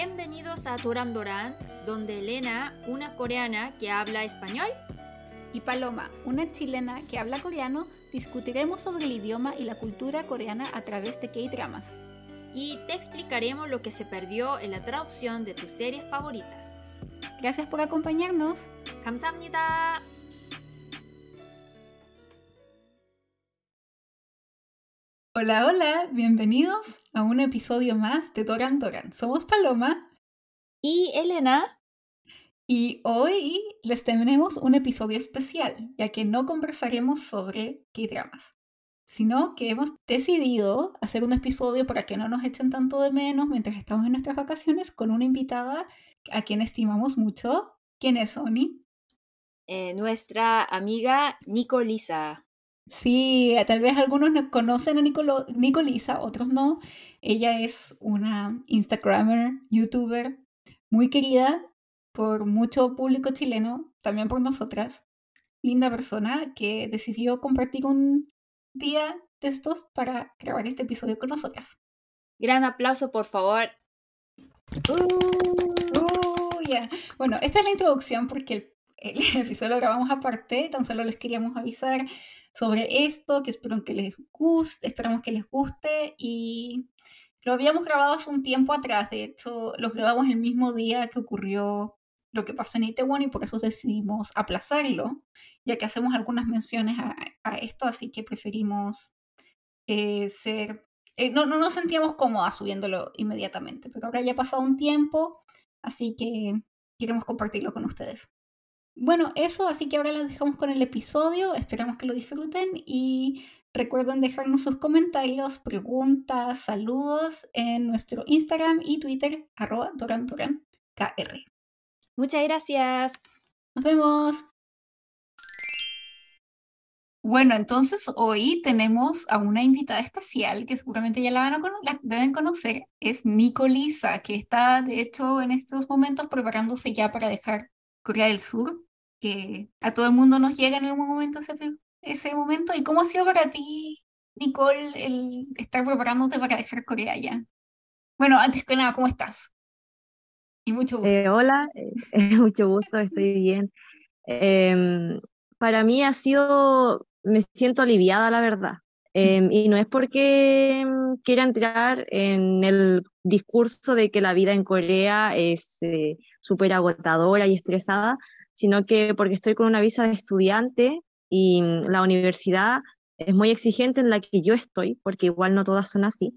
Bienvenidos a Doran Doran, donde Elena, una coreana que habla español, y Paloma, una chilena que habla coreano, discutiremos sobre el idioma y la cultura coreana a través de K-dramas. y te explicaremos lo que se perdió en la traducción de tus series favoritas. Gracias por acompañarnos. 감사합니다. Hola, hola, bienvenidos a un episodio más de Doran Doran. Somos Paloma Y Elena, y hoy les tenemos un episodio especial, ya que no conversaremos sobre K-dramas, sino que hemos decidido hacer un episodio para que no nos echen tanto de menos mientras estamos en nuestras vacaciones con una invitada a quien estimamos mucho. ¿Quién es Oni? eh, nuestra amiga Nicolisa. Sí, tal vez algunos no conocen a Nicolo- Nicolisa, otros no. Ella es una Instagrammer, youtuber muy querida por mucho público chileno, también por nosotras. Linda persona que decidió compartir un día de estos para grabar este episodio con nosotras. Gran aplauso, por favor. Uh, ya. Bueno, esta es la introducción porque el, el episodio lo grabamos aparte, tan solo les queríamos avisar sobre esto, que espero que les guste, esperamos que les guste y lo habíamos grabado hace un tiempo atrás, de hecho lo grabamos el mismo día que ocurrió lo que pasó en Itaewon y por eso decidimos aplazarlo, ya que hacemos algunas menciones a, a esto, así que preferimos eh, ser... eh, no, no nos sentíamos cómodas subiéndolo inmediatamente, pero ahora ya ha pasado un tiempo, así que queremos compartirlo con ustedes. Bueno, eso, así que ahora las dejamos con el episodio, esperamos que lo disfruten y recuerden dejarnos sus comentarios, preguntas, saludos en nuestro Instagram y Twitter, arroba dorandorankr. Muchas gracias. Nos vemos. Bueno, entonces hoy tenemos a una invitada especial que seguramente ya la, van a cono- la deben conocer. Es Nicolisa, que está de hecho en estos momentos preparándose ya para dejar Corea del Sur, que a todo el mundo nos llega en algún momento ese, ese momento. ¿Y cómo ha sido para ti, Nicole, el estar preparándote para dejar Corea ya? Bueno, antes que nada, ¿cómo estás? Y mucho gusto. Eh, hola, eh, mucho gusto, estoy bien. Em, para mí ha sido, me siento aliviada, la verdad. Em, y no es porque quiera entrar en el discurso de que la vida en Corea es eh, súper agotadora y estresada, sino que porque estoy con una visa de estudiante y mm, la universidad es muy exigente en la que yo estoy, porque igual no todas son así.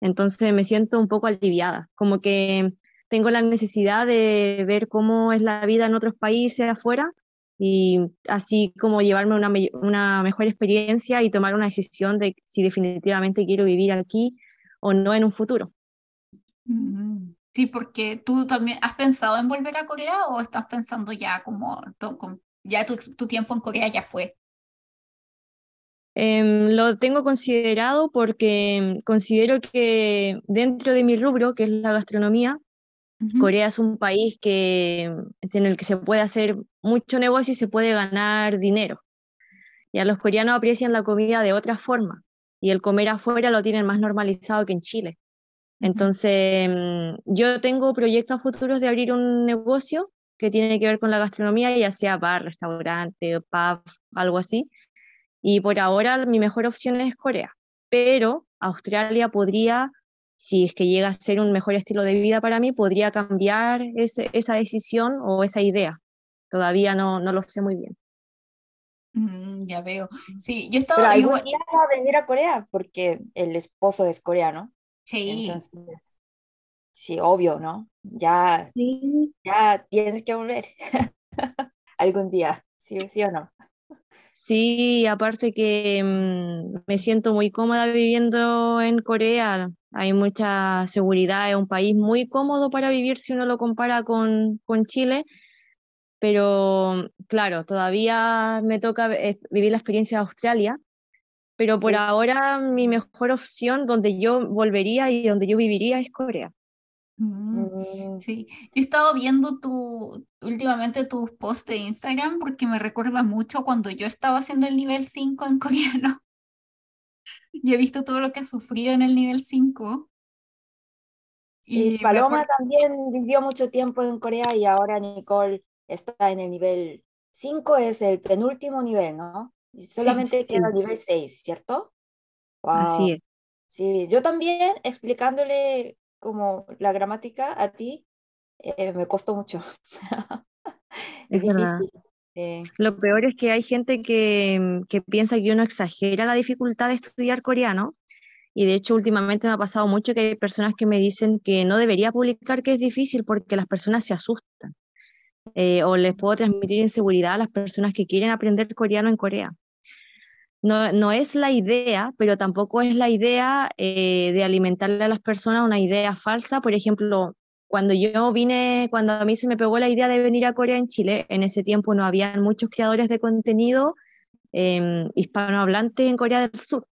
Entonces me siento un poco aliviada, como que tengo la necesidad de ver cómo es la vida en otros países afuera y así como llevarme una, una mejor experiencia y tomar una decisión de si definitivamente quiero vivir aquí o no en un futuro. Mm, Sí, porque tú también has pensado en volver a Corea o estás pensando ya como, ya tu, tu tiempo en Corea ya fue. Em, lo tengo considerado porque em, considero que dentro de mi rubro, que es la gastronomía. Corea es un país que, en el que se puede hacer mucho negocio y se puede ganar dinero. Ya los coreanos aprecian la comida de otra forma y el comer afuera lo tienen más normalizado que en Chile. Entonces, mm, yo tengo proyectos futuros de abrir un negocio que tiene que ver con la gastronomía, ya sea bar, restaurante, pub, algo así. Y por ahora mi mejor opción es Corea, pero Australia podría, si es que llega a ser un mejor estilo de vida para mí, podría cambiar ese- esa decisión o esa idea. Todavía no, no lo sé muy bien. Mm, ya veo. Sí, yo Pero estaba algún igual. día va a venir a Corea porque el esposo es coreano. Sí, Entonces, sí, obvio, ¿no? Ya, Sí, ya tienes que volver algún día, ¿sí, sí o no? Sí, aparte que mm, me siento muy cómoda viviendo en Corea. Hay mucha seguridad, es un país muy cómodo para vivir si uno lo compara con, con Chile, pero claro, todavía me toca eh, vivir la experiencia de Australia, pero por Sí. ahora mi mejor opción donde yo volvería y donde yo viviría es Corea. Mm, Mm, sí. Yo he estado viendo tu, últimamente tus posts de Instagram porque me recuerda mucho cuando yo estaba haciendo el nivel 5 en coreano. Y he visto todo lo que has sufrido en el nivel 5. y Paloma también vivió mucho tiempo en Corea y ahora Nicole está en el nivel 5, es el penúltimo nivel, ¿no? Y solamente queda el nivel 6, ¿cierto? Así es. Sí, yo también explicándole como la gramática a ti, eh, me costó mucho. es, difícil. Eh. Lo peor es que hay gente que, que piensa que uno exagera la dificultad de estudiar coreano y de hecho, últimamente me ha pasado mucho que hay personas que me dicen que no debería publicar que es difícil porque las personas se asustan. Eh, o les puedo transmitir inseguridad a las personas que quieren aprender coreano en Corea. No, no es la idea, pero tampoco es la idea eh, de alimentarle a las personas una idea falsa. Por ejemplo, cuando yo vine, cuando a mí se me pegó la idea de venir a Corea en Chile, en ese tiempo no había muchos creadores de contenido eh, hispanohablantes en Corea del Sur.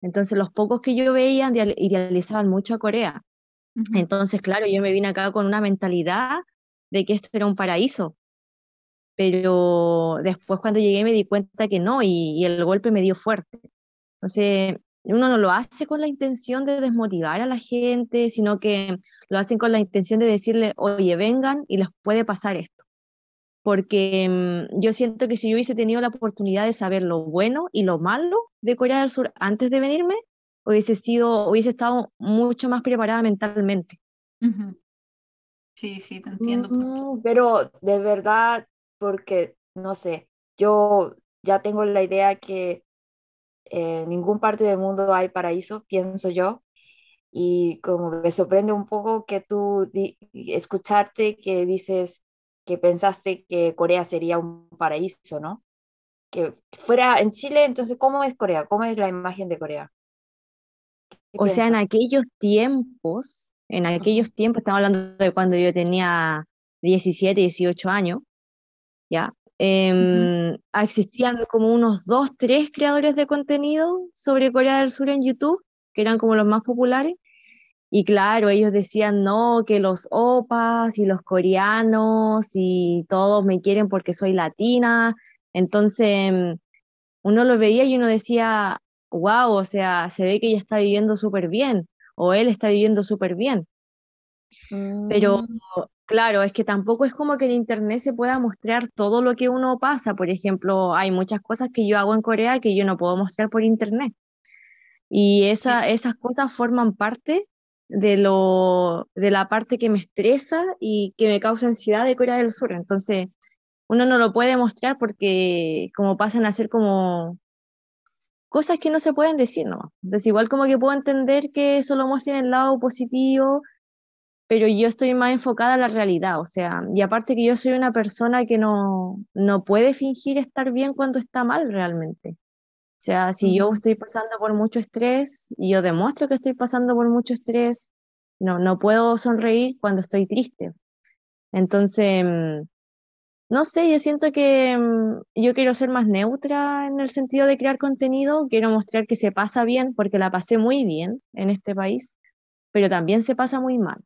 Entonces los pocos que yo veía idealizaban mucho a Corea. Entonces, claro, yo me vine acá con una mentalidad de que esto era un paraíso. Pero después cuando llegué me di cuenta que no y, el golpe me dio fuerte. Entonces, uno no lo hace con la intención de desmotivar a la gente, sino que lo hacen con la intención de decirle, oye, vengan y les puede pasar esto. Porque mm, yo siento que si yo hubiese tenido la oportunidad de saber lo bueno y lo malo, de Corea del Sur antes de venirme, hubiese, sido, hubiese estado mucho más preparada mentalmente. Sí, sí, te entiendo. Pero de verdad, porque, no sé, yo ya tengo la idea que en ningún parte del mundo hay paraíso, pienso yo, y como me sorprende un poco que tú escucharte que dices que pensaste que Corea sería un paraíso, ¿no? que fuera en Chile, entonces, ¿cómo es Corea? ¿Cómo es la imagen de Corea? O sea, en aquellos tiempos, en aquellos tiempos, estamos hablando de cuando yo tenía 17, 18 años, ¿ya? Em, existían como unos dos, tres creadores de contenido sobre Corea del Sur en YouTube, que eran como los más populares. Y claro, ellos decían, no, que los opas y los coreanos y todos me quieren porque soy latina, entonces, mm, uno lo veía y uno decía, wow, o sea, se ve que ella está viviendo súper bien, o él está viviendo súper bien. Pero mm. Claro, es que tampoco es como que en Internet se pueda mostrar todo lo que uno pasa. Por ejemplo, hay muchas cosas que yo hago en Corea que yo no puedo mostrar por Internet. Y esa, esas cosas forman parte de, lo, de la parte que me estresa y que me causa ansiedad de Corea del Sur. Entonces, uno no lo puede mostrar porque como pasan a ser como cosas que no se pueden decir, ¿no? Entonces igual como que puedo entender que eso lo muestren el lado positivo, pero yo estoy más enfocada a la realidad, o sea, y aparte que yo soy una persona que no, no puede fingir estar bien cuando está mal realmente. O sea, si yo estoy pasando por mucho estrés y yo demuestro que estoy pasando por mucho estrés, no, no puedo sonreír cuando estoy triste. Entonces, mm, no sé, yo siento que mm, yo quiero ser más neutra en el sentido de crear contenido, quiero mostrar que se pasa bien, porque la pasé muy bien en este país, pero también se pasa muy mal.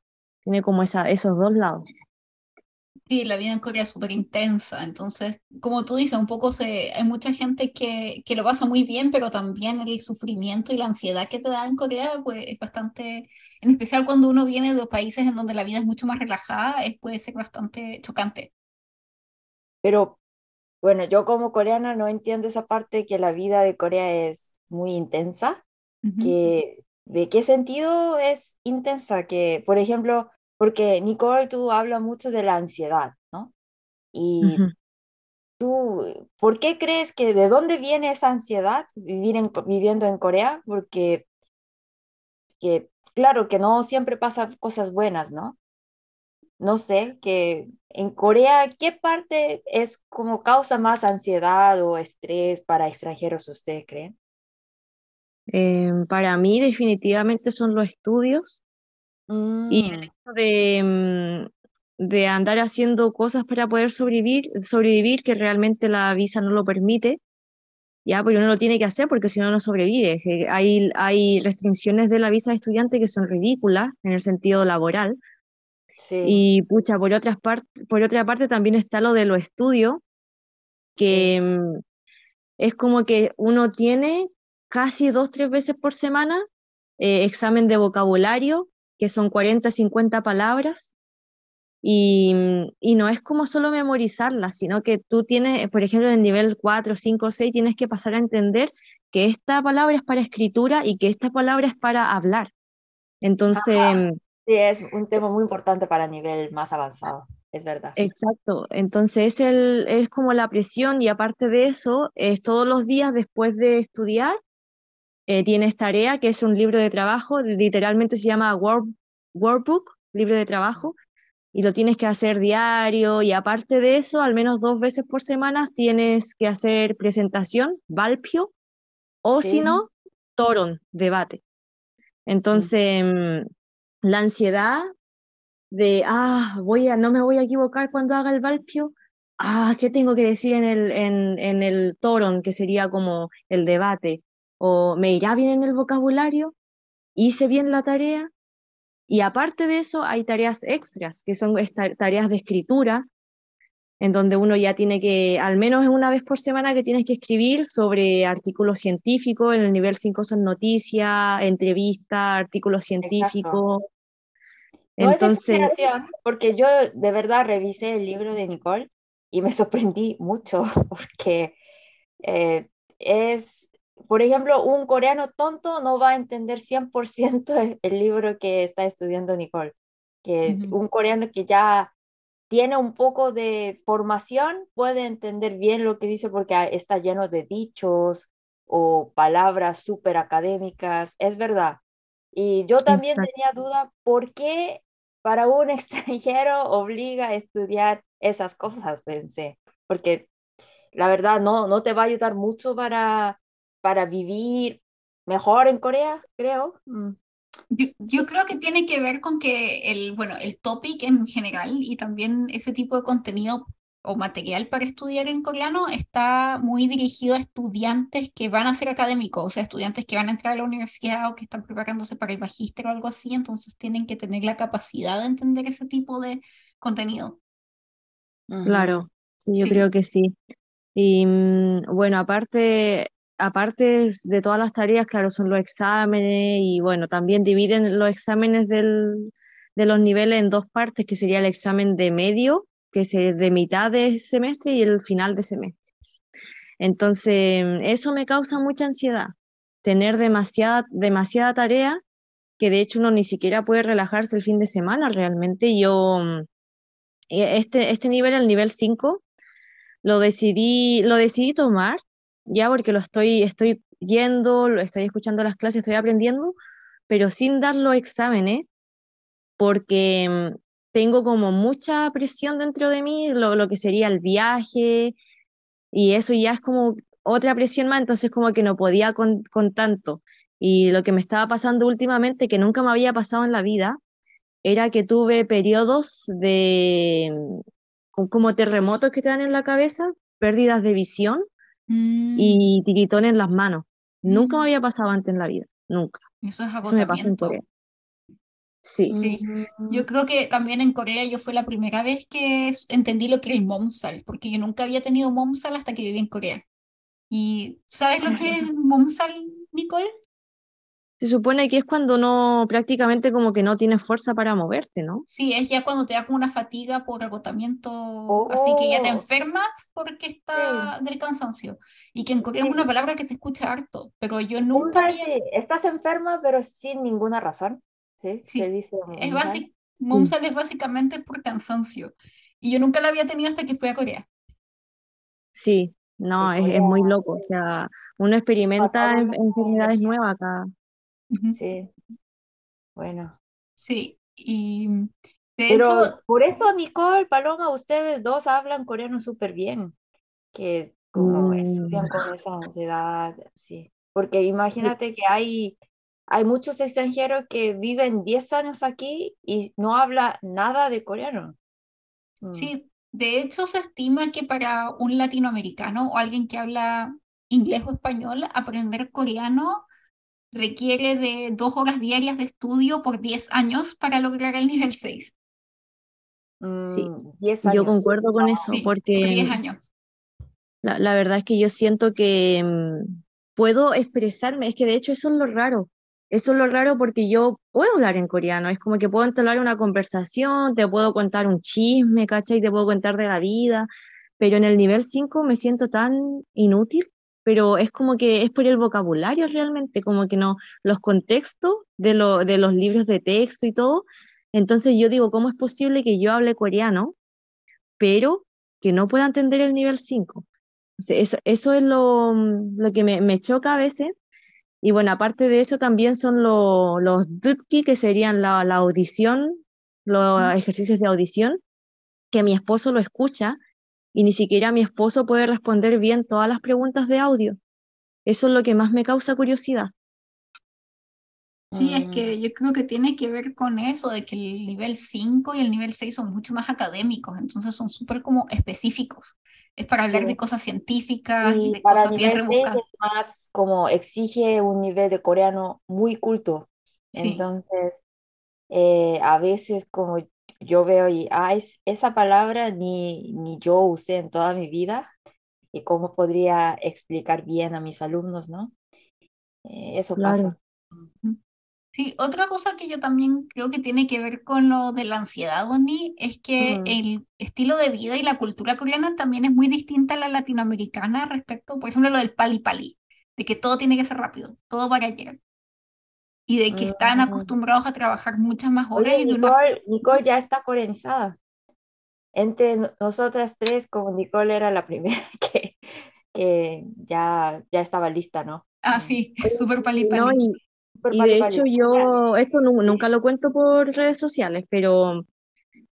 Tiene como esa, esos dos lados. Sí, la vida en Corea es súper intensa, entonces, como tú dices, un poco se, hay mucha gente que, que lo pasa muy bien, pero también el sufrimiento y la ansiedad que te da en Corea pues, es bastante, en especial cuando uno viene de países en donde la vida es mucho más relajada, es, puede ser bastante chocante. Pero bueno, yo como coreana no entiendo esa parte que la vida de Corea es muy intensa, que ¿de qué sentido es intensa? Que, por ejemplo, porque Nicole, tú hablas mucho de la ansiedad, ¿no? Y tú, ¿por qué crees que de dónde viene esa ansiedad vivir viviendo en Corea? Porque, que, claro, que no siempre pasan cosas buenas, ¿no? no sé, que en Corea, ¿qué parte es como causa más ansiedad o estrés para extranjeros, ustedes creen? Em, para mí definitivamente son los estudios y el mm. hecho de, mm, de, andar haciendo cosas para poder sobrevivir, sobrevivir, que realmente la visa no lo permite, ya, porque uno lo tiene que hacer porque si no, no sobrevive. Hay, hay restricciones de la visa de estudiante que son ridículas en el sentido laboral, y pucha, por, otras por otra parte también está lo de los estudios, que mm, es como que uno tiene casi dos, tres veces por semana eh, examen de vocabulario que son 40, 50 palabras, y, y, no es como solo memorizarlas, sino que tú tienes, por ejemplo, en el nivel 4, 5, 6, tienes que pasar a entender que esta palabra es para escritura y que esta palabra es para hablar. Entonces... Sí, es un tema muy importante para nivel más avanzado, es verdad. Exacto, entonces es, el, es como la presión y aparte de eso, es todos los días después de estudiar, eh, tienes tarea, que es un libro de trabajo, literalmente se llama Workbook, libro de trabajo, y lo tienes que hacer diario y aparte de eso, al menos dos veces por semana tienes que hacer presentación, Valpio, o si no, Toron, debate. Entonces, mm, la ansiedad de, ah, voy a, no me voy a equivocar cuando haga el Valpio, ah, ¿qué tengo que decir en el, en, en el Toron, que sería como el debate? ¿O me irá bien en el vocabulario? ¿Hice bien la tarea? Y aparte de eso, hay tareas extras, que son tareas de escritura, en donde uno ya tiene que, al menos una vez por semana, que tienes que escribir sobre artículos científicos. En el nivel 5 son noticias, entrevistas, artículos científicos. No Entonces, porque yo de verdad revisé el libro de Nicole y me sorprendí mucho porque eh, es por ejemplo, un coreano tonto no va a entender 100% el libro que está estudiando Nicole, que un coreano que ya tiene un poco de formación puede entender bien lo que dice porque está lleno de dichos o palabras súper académicas, es verdad. Y yo también tenía duda, ¿por qué para un extranjero obliga a estudiar esas cosas? Pensé, porque la verdad no, no te va a ayudar mucho para para vivir mejor en Corea, creo. Mm. Yo, creo que tiene que ver con que el, bueno, el topic en general y también ese tipo de contenido o material para estudiar en coreano está muy dirigido a estudiantes que van a ser académicos, o sea, estudiantes que van a entrar a la universidad o que están preparándose para el magíster o algo así, entonces tienen que tener la capacidad de entender ese tipo de contenido. Claro, yo creo que sí. Y mm, bueno, aparte, aparte de todas las tareas, claro, son los exámenes y bueno, también dividen los exámenes del, de los niveles en dos partes, que sería el examen de medio, que es de mitad de semestre y el final de semestre. Entonces, eso me causa mucha ansiedad, tener demasiada, demasiada tarea, que de hecho uno ni siquiera puede relajarse el fin de semana realmente. Yo, e, este, este nivel, el nivel 5, lo decidí, lo decidí tomar ya porque lo estoy, estoy yendo, lo estoy escuchando las clases, estoy aprendiendo, pero sin dar los exámenes, porque mm, tengo como mucha presión dentro de mí, lo, lo que sería el viaje, y eso ya es como otra presión más, entonces como que no podía con, con tanto. Y lo que me estaba pasando últimamente, que nunca me había pasado en la vida, era que tuve periodos de mm, como terremotos que te dan en la cabeza, pérdidas de visión, Mm. y tiritón en las manos. Nunca me mm. había pasado antes en la vida, nunca. Eso es agotamiento. Eso me pasó en Corea. Sí. sí. Yo creo que también en Corea yo fue la primera vez que entendí lo que era el momsal, porque yo nunca había tenido momsal hasta que viví en Corea. ¿Y sabes lo que es momsal, Nicole? Se supone que es cuando no, prácticamente como que no tienes fuerza para moverte, ¿no? Sí, es ya cuando te da como una fatiga por agotamiento, así que ya te oh. enfermas porque está del cansancio. Y que en Corea es una palabra que se escucha harto, pero yo nunca... Estás enferma, pero sin ninguna razón. Sí, sí. dice es, básico, es básicamente por cansancio. Y yo nunca la había tenido hasta que fui a Corea. Sí, no, es, es, muy loco. O sea, uno experimenta enfermedades nuevas acá. Sí. Bueno. Sí, y Pero por eso, Nicole, Paloma, ustedes dos hablan coreano súper bien, que como estudian mm. con esa ansiedad, sí. Porque imagínate que hay, hay muchos extranjeros que viven 10 años aquí y no habla nada de coreano. Mm. Sí, de hecho se estima que para un latinoamericano o alguien que habla inglés o español, aprender coreano requiere de dos horas diarias de estudio por 10 años para lograr el nivel 6. Sí, mm, yo concuerdo con eso, porque 10 años. La, la, verdad es que yo siento que mm, puedo expresarme, es que de hecho eso es lo raro, Eso es lo raro porque yo puedo hablar en coreano, es como que puedo entablar una conversación, te puedo contar un chisme, ¿cachai? Te puedo contar de la vida, pero en el nivel 5 me siento tan inútil, pero es como que es por el vocabulario realmente, como que no, los contextos de, lo, de los libros de texto y todo. Entonces yo digo, ¿cómo es posible que yo hable coreano, pero que no pueda entender el nivel 5? Eso, eso es lo, lo que me, me choca a veces y bueno, aparte de eso también son los dutki, que serían la, la audición, los ejercicios de audición, que mi esposo lo escucha y ni siquiera mi esposo puede responder bien todas las preguntas de audio. Eso es lo que más me causa curiosidad. Sí, es que mm. yo creo que tiene que ver con eso, de que el nivel 5 y el nivel 6 son mucho más académicos, entonces son súper como específicos. Es para hablar de cosas científicas, y de para cosas bien rebuscadas. es más como exige un nivel de coreano muy culto. Entonces, eh, a veces como yo veo y, ah, esa palabra ni, ni yo usé en toda mi vida y cómo podría explicar bien a mis alumnos, ¿no? Eh, eso pasa. Sí, otra cosa que yo también creo que tiene que ver con lo de la ansiedad, Bonnie, es que el estilo de vida y la cultura coreana también es muy distinta a la latinoamericana respecto, por ejemplo, lo del pali pali, de que todo tiene que ser rápido, todo para ayer. Y de que están mm. acostumbrados a trabajar muchas más horas. y Nicole, Nicole ya está coreanizada. Entre nosotras tres, como Nicole era la primera que, que ya, ya estaba lista, ¿no? Ah, sí, súper pali pali. Y de hecho yo, esto nunca lo cuento por redes sociales, pero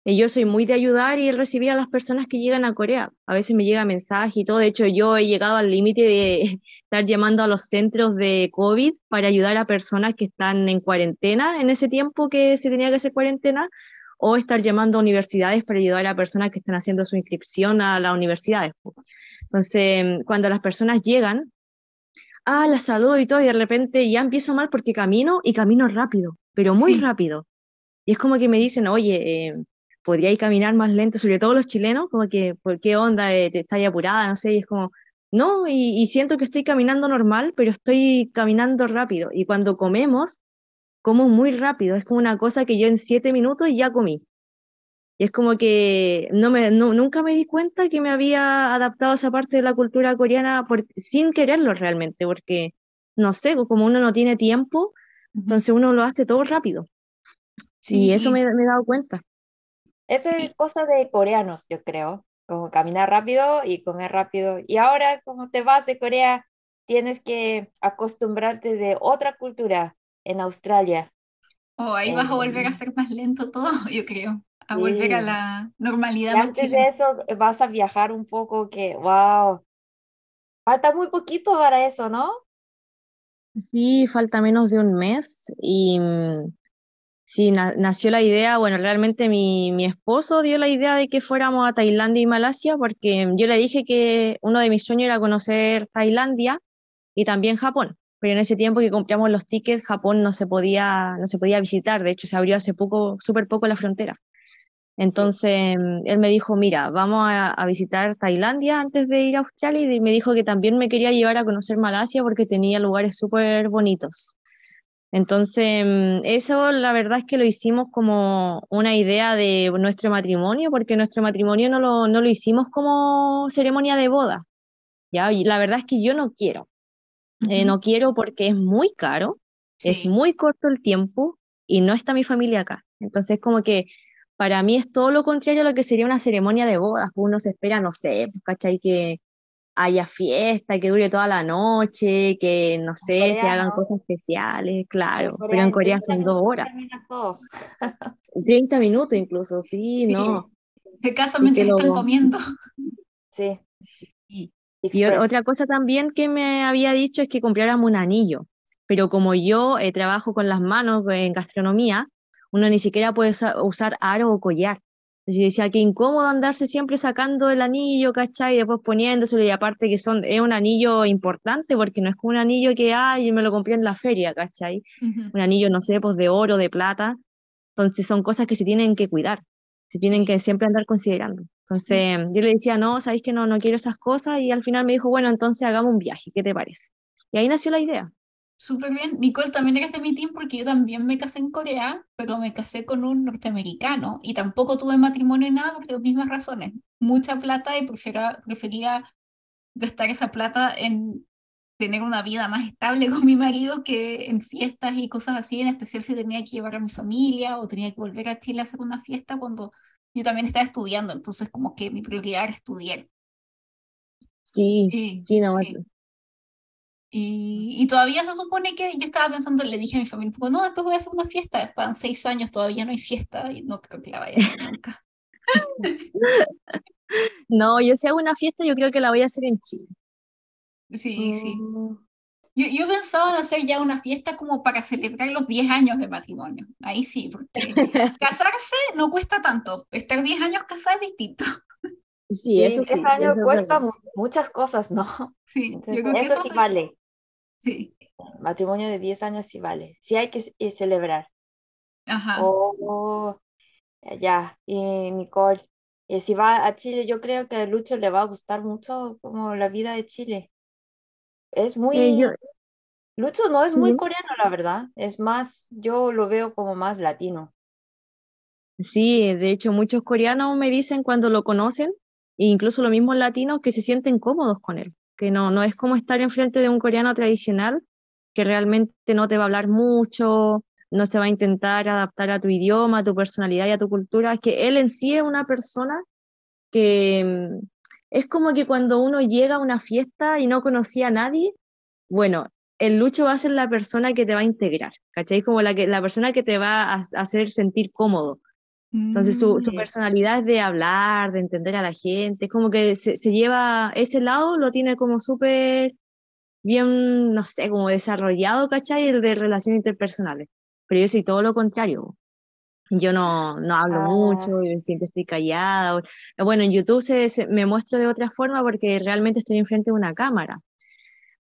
eh, yo soy muy de ayudar y recibir a las personas que llegan a Corea. A veces me llega mensaje y todo. De hecho, yo he llegado al límite de estar llamando a los centros de COVID para ayudar a personas que están en cuarentena en ese tiempo que se tenía que hacer cuarentena, o estar llamando a universidades para ayudar a personas que están haciendo su inscripción a las universidades. Entonces, cuando las personas llegan, ah, la saludo y todo, y de repente ya empiezo mal porque camino y camino rápido, pero muy rápido. Y es como que me dicen, oye, eh, ¿podríais caminar más lento? Sobre todo los chilenos, como que, ¿por qué onda? Eh, ¿Estáis apurada? No sé, y es como, no, y, y, siento que estoy caminando normal, pero estoy caminando rápido. Y cuando comemos, como muy rápido, es como una cosa que yo en siete minutos ya comí. Y es como que no me, nunca me di cuenta que me había adaptado a esa parte de la cultura coreana por, sin quererlo realmente, porque, no sé, como uno no tiene tiempo, entonces uno lo hace todo rápido. Sí. Y eso me, me he dado cuenta. Eso es cosa de coreanos, yo creo, como caminar rápido y comer rápido. Y ahora, como te vas de Corea, tienes que acostumbrarte de otra cultura en Australia. O oh, ahí vas a volver a ser más lento todo, yo creo a volver a la normalidad. Y antes de eso vas a viajar un poco que, wow, falta muy poquito para eso, ¿no? Sí, falta menos de un mes y mm, sí, nació la idea, bueno, realmente mi, mi esposo dio la idea de que fuéramos a Tailandia y Malasia porque yo le dije que uno de mis sueños era conocer Tailandia y también Japón pero en ese tiempo que compramos los tickets, Japón no se podía, no se podía visitar, de hecho se abrió hace poco, súper poco la frontera. Entonces él me dijo, mira, vamos a, visitar Tailandia antes de ir a Australia y me dijo que también me quería llevar a conocer Malasia porque tenía lugares súper bonitos. Entonces, eso la verdad es que lo hicimos como una idea de nuestro matrimonio, porque nuestro matrimonio no lo, no lo hicimos como ceremonia de boda. ¿ya? Y la verdad es que yo no quiero. Eh, no quiero porque es muy caro, es muy corto el tiempo y no está mi familia acá. Entonces, como que para mí es todo lo contrario a lo que sería una ceremonia de bodas. Pues uno se espera, no sé, pues, ¿cachai? Que haya fiesta, que dure toda la noche, que no sé, se hagan cosas especiales, claro. pero en Corea son dos horas. 30 minutos incluso, sí, no. Se casan mientras están comiendo. Sí. Y otra cosa también que me había dicho es que compráramos un anillo, pero como yo eh, trabajo con las manos en gastronomía, uno ni siquiera puede usar aro o collar. Entonces decía que incómodo andarse siempre sacando el anillo, ¿cachai? Y después poniéndoselo, y aparte que son, es un anillo importante, porque no es como un anillo que, ay, yo me lo compré en la feria, ¿cachai? Un anillo, no sé, pues de oro, de plata. Entonces son cosas que se tienen que cuidar, se tienen que siempre andar considerando. Entonces yo le decía, no, sabéis que no, no quiero esas cosas, y al final me dijo, bueno, entonces hagamos un viaje, ¿qué te parece? Y ahí nació la idea. Súper bien. Nicole, también eres de mi team porque yo también me casé en Corea, pero me casé con un norteamericano y tampoco tuve matrimonio ni nada por las mismas razones. Mucha plata y prefería, prefería gastar esa plata en tener una vida más estable con mi marido que en fiestas y cosas así, en especial si tenía que llevar a mi familia o tenía que volver a Chile a hacer una fiesta cuando yo también estaba estudiando, entonces como que mi prioridad era estudiar. Sí, sí, no, y, y, todavía se supone que yo estaba pensando, le dije a mi familia, no, después voy a hacer una fiesta, van seis años, todavía no hay fiesta, y no creo que la vaya a hacer nunca. no, yo si hago una fiesta, yo creo que la voy a hacer en Chile. Sí, sí. Mm. Yo, yo pensaba en hacer ya una fiesta como para celebrar los 10 años de matrimonio. Ahí sí, porque casarse no cuesta tanto. Estar 10 años casada es distinto. Sí, eso sí. 10 años cuesta muchas cosas, ¿no? Sí, yo creo que eso, sí vale. Sí. Matrimonio de 10 años sí vale. Sí hay que eh, celebrar. Ajá. Oh, ya, y Nicole, y si va a Chile, yo creo que a Lucho le va a gustar mucho como la vida de Chile. Es muy... Eh, Lucho no es muy coreano, la verdad. Es más, yo lo veo como más latino. Sí, de hecho muchos coreanos me dicen cuando lo conocen, e incluso los mismos latinos, que se sienten cómodos con él, que no, no es como estar enfrente de un coreano tradicional que realmente no te va a hablar mucho, no se va a intentar adaptar a tu idioma, a tu personalidad y a tu cultura, es que él en sí es una persona que mm, es como que cuando uno llega a una fiesta y no conocía a nadie, bueno, el Lucho va a ser la persona que te va a integrar, ¿cachai? Como la, que, la persona que te va a, hacer sentir cómodo. Entonces su, su, mm. personalidad es de hablar, de entender a la gente, es como que se, se lleva ese lado, lo tiene como súper bien, no sé, como desarrollado, ¿cachai? El de relaciones interpersonales. Pero yo soy todo lo contrario. Yo no, no hablo ah. mucho, yo siempre estoy callada. Bueno, en YouTube se, me muestro de otra forma porque realmente estoy enfrente de una cámara.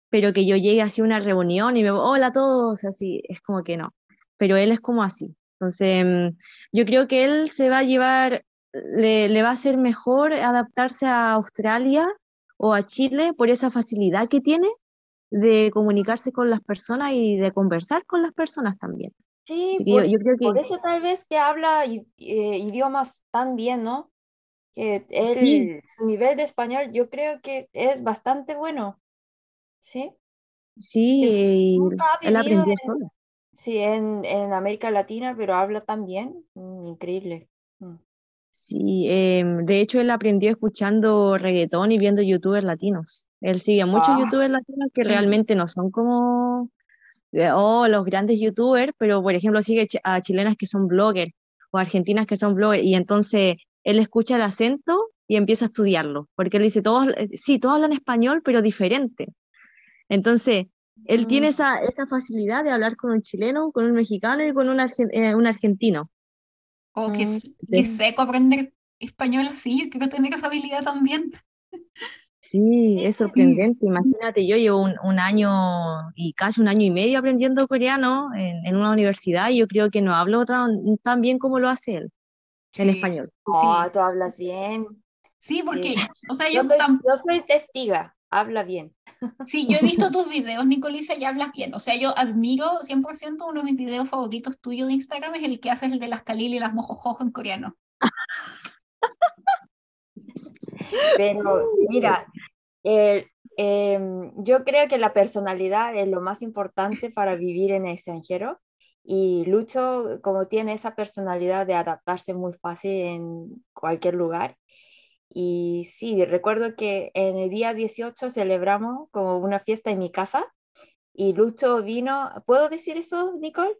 Pero que yo llegue así a una reunión y me hola a todos, así, es como que no. Pero él es como así. Entonces, mm, yo creo que él se va a llevar, le, le va a ser mejor adaptarse a Australia o a Chile por esa facilidad que tiene de comunicarse con las personas y de conversar con las personas también. Sí, por, yo, creo que... por eso tal vez que habla eh, idiomas tan bien, ¿no? Que él, su nivel de español yo creo que es bastante bueno. ¿Sí? Sí, él aprendió en, Sí, en, en, América Latina, pero habla tan bien, mm, increíble. Mm. Sí, em, de hecho él aprendió escuchando reggaetón y viendo youtubers latinos. Él sigue a muchos ah. youtubers latinos que realmente no son como oh, los grandes youtubers, pero por ejemplo sigue a chilenas que son bloggers o argentinas que son bloggers y entonces él escucha el acento y empieza a estudiarlo, porque él dice, todos, eh, sí, todos hablan español, pero diferente. Entonces, él tiene mm. esa, esa facilidad de hablar con un chileno, con un mexicano y con un, eh, un argentino. Oh, qué, mm, seco aprender español así, yo quiero tener esa habilidad también. Sí, es sorprendente. Imagínate, yo llevo un, año y casi un año y medio aprendiendo coreano en, una universidad y yo creo que no hablo tan, bien como lo hace él en español. Oh, tú hablas bien. Sí, porque, o sea, yo, yo, soy testiga, habla bien. Sí, yo he visto tus videos, Nicolisa, y hablas bien. O sea, yo admiro 100% uno de mis videos favoritos tuyos de Instagram es el que haces el de las Kalil y las mojojojo en coreano. Pero mira, eh, em, yo creo que la personalidad es lo más importante para vivir en el extranjero y Lucho, como tiene esa personalidad de adaptarse muy fácil en cualquier lugar. Y sí, recuerdo que en el día 18 celebramos como una fiesta en mi casa y Lucho vino, ¿puedo decir eso, Nicole?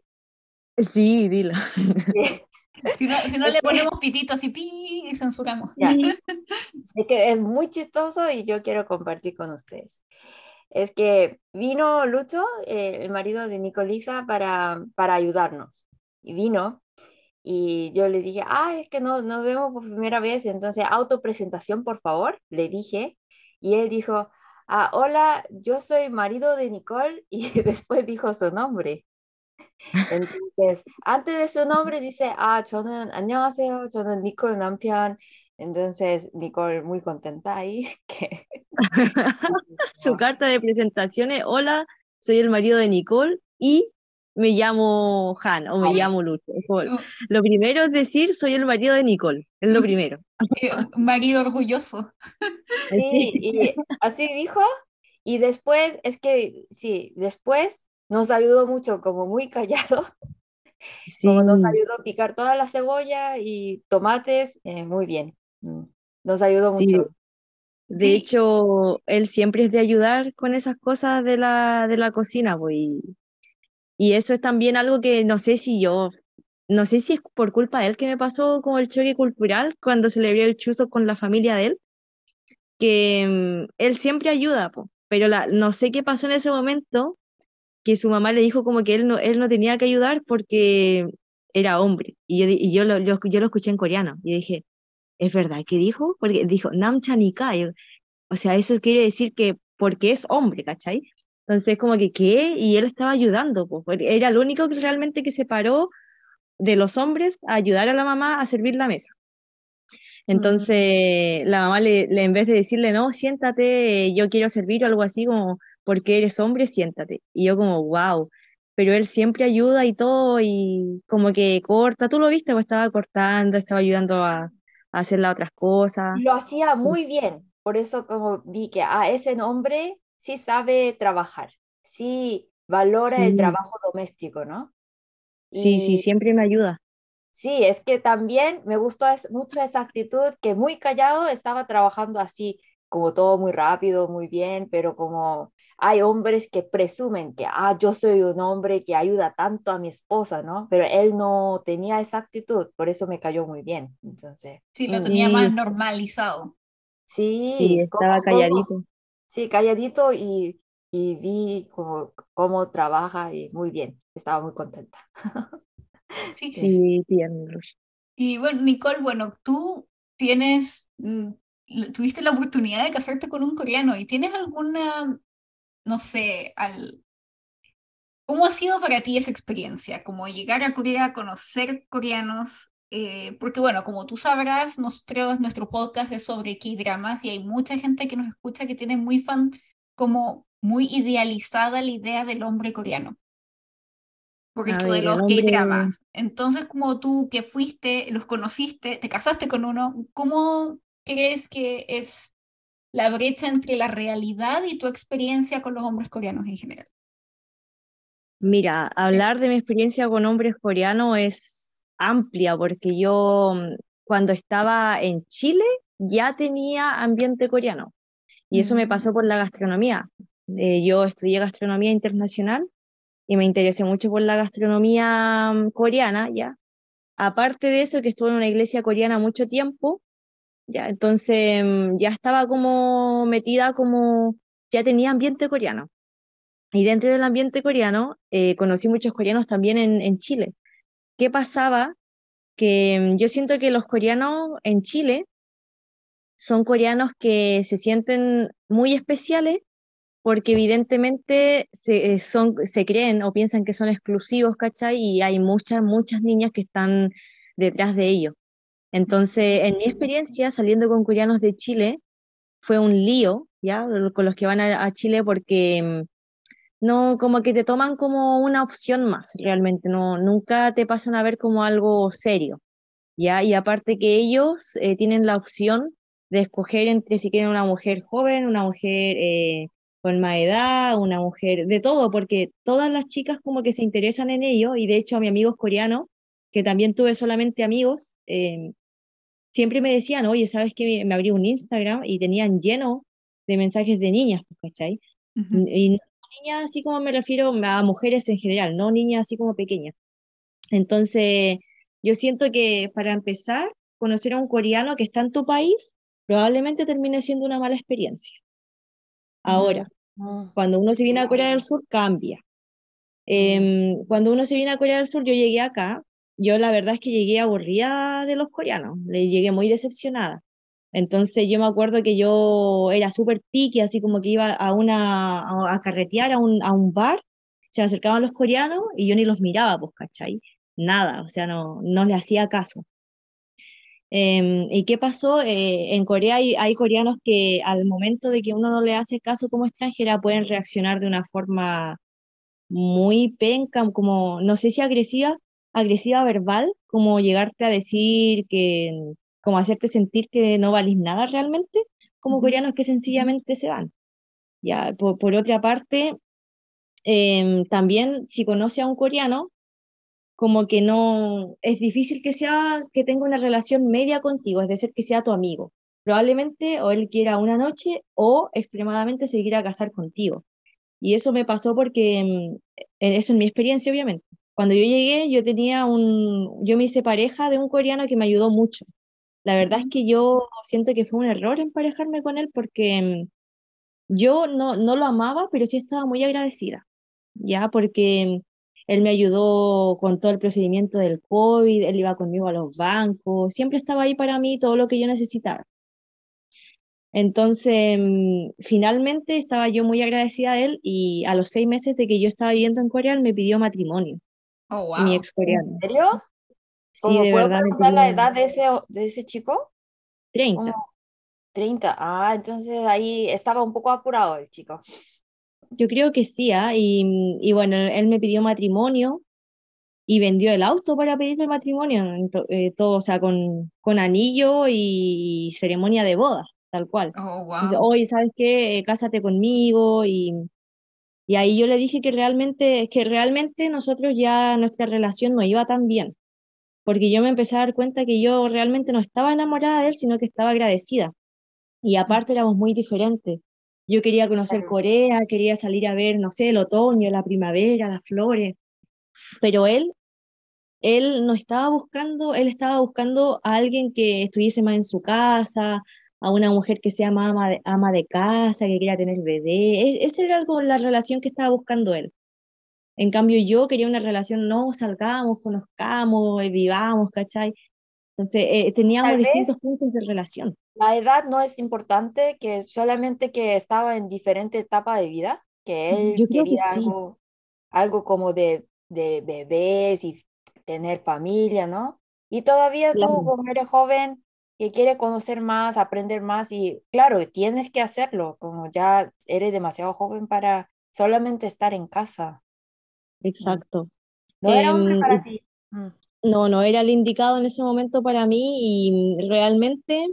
Sí, dilo. Si no, si no le ponemos pititos y pi y censuramos. Es que es muy chistoso y yo quiero compartir con ustedes. Es que vino Lucho, eh, el marido de Nicolisa, para, para ayudarnos. Y vino y yo le dije, ah, es que no nos vemos por primera vez, entonces autopresentación, por favor, le dije. Y él dijo, ah, hola, yo soy marido de Nicole y después dijo su nombre. Entonces, antes de su nombre dice, ah, 저는, 안녕하세요, 저는 니콜 남편. Entonces, Nicole muy contenta ahí. Que... su carta de presentación es, hola, soy el marido de Nicole y me llamo Han o me llamo Lucho. Lo primero es decir, soy el marido de Nicole, es lo primero. Un marido orgulloso. Sí, y así dijo. Y después, es que, sí, después nos ayudó mucho, como muy callado. Como nos ayudó a picar toda la cebolla y tomates, eh, muy bien. Mm, nos ayudó mucho. De hecho, él siempre es de ayudar con esas cosas de la, de la cocina, pues, y eso es también algo que no sé si yo, no sé si es por culpa de él que me pasó con el choque cultural cuando celebré el chuzo con la familia de él, que mm, él siempre ayuda, pero la, no sé qué pasó en ese momento, que su mamá le dijo como que él no, él no tenía que ayudar porque era hombre. Y yo, y yo, lo, yo, lo escuché en coreano y dije, ¿es verdad que dijo? Porque dijo, Namchanika. O sea, eso quiere decir que porque es hombre, ¿cachai? Entonces, como que, ¿qué? Y él estaba ayudando, pues, era el único que realmente que se paró de los hombres a ayudar a la mamá a servir la mesa. Mm. Entonces, la mamá le, en vez de decirle, no, siéntate, yo quiero servir o algo así, como, porque eres hombre, siéntate. Y yo como, wow, pero él siempre ayuda y todo, y como que corta, tú lo viste, pues estaba cortando, estaba ayudando a, a hacer las otras cosas. Lo hacía muy bien, por eso como vi que a ese hombre sí sabe trabajar, sí valora el trabajo doméstico, ¿no? Sí, sí, siempre me ayuda. Sí, es que también me gustó mucho esa actitud que muy callado estaba trabajando así, como todo muy rápido, muy bien, pero como hay hombres que presumen que, ah, yo soy un hombre que ayuda tanto a mi esposa, ¿no? Pero él no tenía esa actitud, por eso me cayó muy bien. Entonces. Sí, lo tenía más normalizado. Sí, sí estaba calladito. Sí, calladito y, y vi cómo, cómo, trabaja y muy bien. Estaba muy contenta. Sí, sí. Y bueno, Nicole, bueno, tú tienes, mm, tuviste la oportunidad de casarte con un coreano y tienes alguna, no sé, al, ¿Cómo ha sido para ti esa experiencia? Como llegar a Corea, conocer coreanos, eh, porque bueno, como tú sabrás, nosotros, nuestro podcast es sobre K-dramas y hay mucha gente que nos escucha que tiene muy fan, como muy idealizada la idea del hombre coreano. Porque esto de los K-dramas. Entonces, como tú que fuiste, los conociste, te casaste con uno, ¿cómo crees que es la brecha entre la realidad y tu experiencia con los hombres coreanos en general? Mira, hablar de mi experiencia con hombres coreanos es amplia, porque yo mm, cuando estaba en Chile ya tenía ambiente coreano y eso me pasó mm. por la gastronomía. Eh, yo estudié gastronomía internacional y me interesé mucho por la gastronomía mm, coreana, ya. Aparte de eso, que estuve en una iglesia coreana mucho tiempo, ya, entonces ya estaba como metida como, ya tenía ambiente coreano. Y dentro del ambiente coreano, eh, conocí muchos coreanos también en, en Chile. ¿Qué pasaba? Que mm, yo siento que los coreanos en Chile son coreanos que se sienten muy especiales porque evidentemente se, eh, son, se creen o piensan que son exclusivos, ¿cachai? Y hay muchas, muchas niñas que están detrás de ellos. Entonces, en mi experiencia, saliendo con coreanos de Chile, fue un lío, ¿ya? Con los que van a Chile porque mm, no, como que te toman como una opción más, realmente, no, nunca te pasan a ver como algo serio, ¿ya? Y aparte que ellos eh, tienen la opción de escoger entre si quieren una mujer joven, una mujer eh, con más edad, una mujer, de todo, porque todas las chicas como que se interesan en ello, y de hecho a mi amigo coreano, que también tuve solamente amigos, eh, siempre me decían, oye, ¿sabes que me, abrí un Instagram y tenían lleno de mensajes de niñas, ¿cachai? Y niñas así como me refiero a mujeres en general, no niñas así como pequeñas. Entonces, yo siento que para empezar, conocer a un coreano que está en tu país probablemente termine siendo una mala experiencia. Ahora, cuando uno se viene a Corea del Sur, cambia. Em, cuando uno se viene a Corea del Sur, yo llegué acá, yo la verdad es que llegué aburrida de los coreanos, le llegué muy decepcionada. Entonces yo me acuerdo que yo era súper pique, así como que iba a, una, a, carretear a un, a un bar, se acercaban los coreanos y yo ni los miraba, pues, ¿cachai? Nada, o sea, no, no les hacía caso. Em, ¿Y qué pasó? Eh, en Corea hay, hay, coreanos que al momento de que uno no le hace caso como extranjera pueden reaccionar de una forma muy penca, como, no sé si agresiva, agresiva verbal, como llegarte a decir que, como hacerte sentir que no valís nada realmente, como coreanos que sencillamente se van. Ya, por, otra parte, em, también si conoce a un coreano, como que no, es difícil que sea, que tenga una relación media contigo, es decir, que sea tu amigo. Probablemente o él quiera una noche o extremadamente se quiera casar contigo. Y eso me pasó porque, em, e, eso en mi experiencia obviamente. Cuando yo llegué, yo tenía un, yo me hice pareja de un coreano que me ayudó mucho. La verdad es que yo siento que fue un error emparejarme con él porque em, yo no, no lo amaba, pero sí estaba muy agradecida, ¿ya? Porque él me ayudó con todo el procedimiento del COVID, él iba conmigo a los bancos, siempre estaba ahí para mí todo lo que yo necesitaba. Entonces, mm, finalmente estaba yo muy agradecida a él y a los seis meses de que yo estaba viviendo en Corea, él me pidió matrimonio. Oh, wow. Mi ex coreano. ¿En serio? Sí, de verdad. la edad de ese, de ese chico? 30. 30. Ah, entonces ahí estaba un poco apurado el chico. Yo creo que sí, ¿ah? y, y, bueno, él me pidió matrimonio y vendió el auto para pedirme matrimonio, eh, todo, o sea, con, con anillo y ceremonia de boda, tal cual. Oh, wow. Dice, oye, ¿sabes qué? Eh, cásate conmigo y, y ahí yo le dije que realmente, que realmente nosotros ya nuestra relación no iba tan bien, porque yo me empecé a dar cuenta que yo realmente no estaba enamorada de él, sino que estaba agradecida. Y aparte éramos muy diferentes. Yo quería conocer Corea, quería salir a ver, no sé, el otoño, la primavera, las flores, pero él, él no estaba buscando, él estaba buscando a alguien que estuviese más en su casa, a una mujer que sea ama de, ama de casa, que quiera tener bebé. E, esa era algo, la relación que estaba buscando él. En cambio, yo quería una relación, no, salgamos, conozcamos, eh, vivamos, ¿cachai? Entonces, eh, teníamos distintos puntos de relación. La edad no es importante, que solamente que estaba en diferente etapa de vida, que él quería algo, algo como de, de bebés y tener familia, ¿no? Y todavía tú, como eres joven, que quiere conocer más, aprender más, y claro, tienes que hacerlo, como ya eres demasiado joven para solamente estar en casa. Exacto. No era hombre em, para ti. Mm. No, no era el indicado en ese momento para mí y realmente,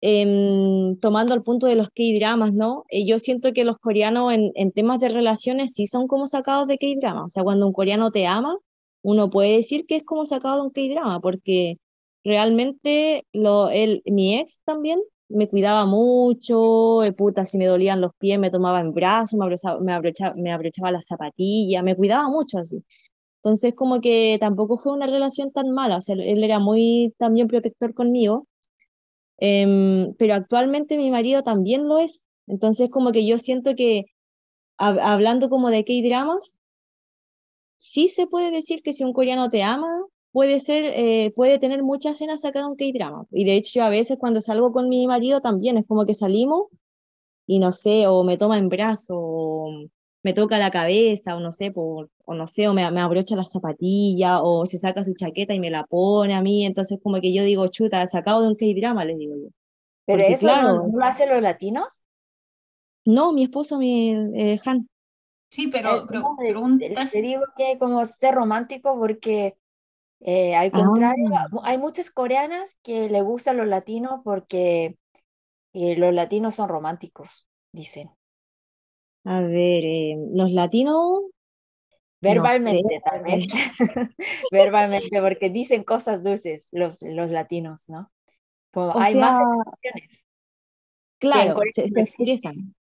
em, tomando el punto de los K-dramas, ¿no? Eh, yo siento que los coreanos en, en, temas de relaciones sí son como sacados de K-drama. O sea, cuando un coreano te ama, uno puede decir que es como sacado de un K-drama, porque realmente lo, él, mi ex también me cuidaba mucho, eh, puta, si me dolían los pies me tomaba en brazos, me abrochaba, me abrochaba, me abrochaba las zapatillas, me cuidaba mucho así. Entonces, como que tampoco fue una relación tan mala, o sea, él era muy también protector conmigo, em, pero actualmente mi marido también lo es. Entonces, como que yo siento que, hablando como de K-dramas, sí se puede decir que si un coreano te ama, puede ser, eh, puede tener muchas escenas sacadas de un K-drama. Y de hecho, a veces cuando salgo con mi marido también es como que salimos y no sé, o me toma en brazo, o me toca la cabeza, o no sé, por, o no sé, o me, me abrocha la zapatilla, o se saca su chaqueta y me la pone a mí, entonces como que yo digo, chuta, sacado de un K-drama, les digo yo. ¿Pero eso no, lo hacen los latinos? No, mi esposo, mi eh, Han. Sí, pero, eh, Te digo que como ser romántico porque eh, al contrario, ah. hay muchas coreanas que le gustan los latinos porque los latinos son románticos, dicen. A ver, eh, los latinos. Verbalmente, tal vez. Verbalmente, porque dicen cosas dulces los, los latinos, ¿no? Como hay más expresiones. Claro, se, expresan.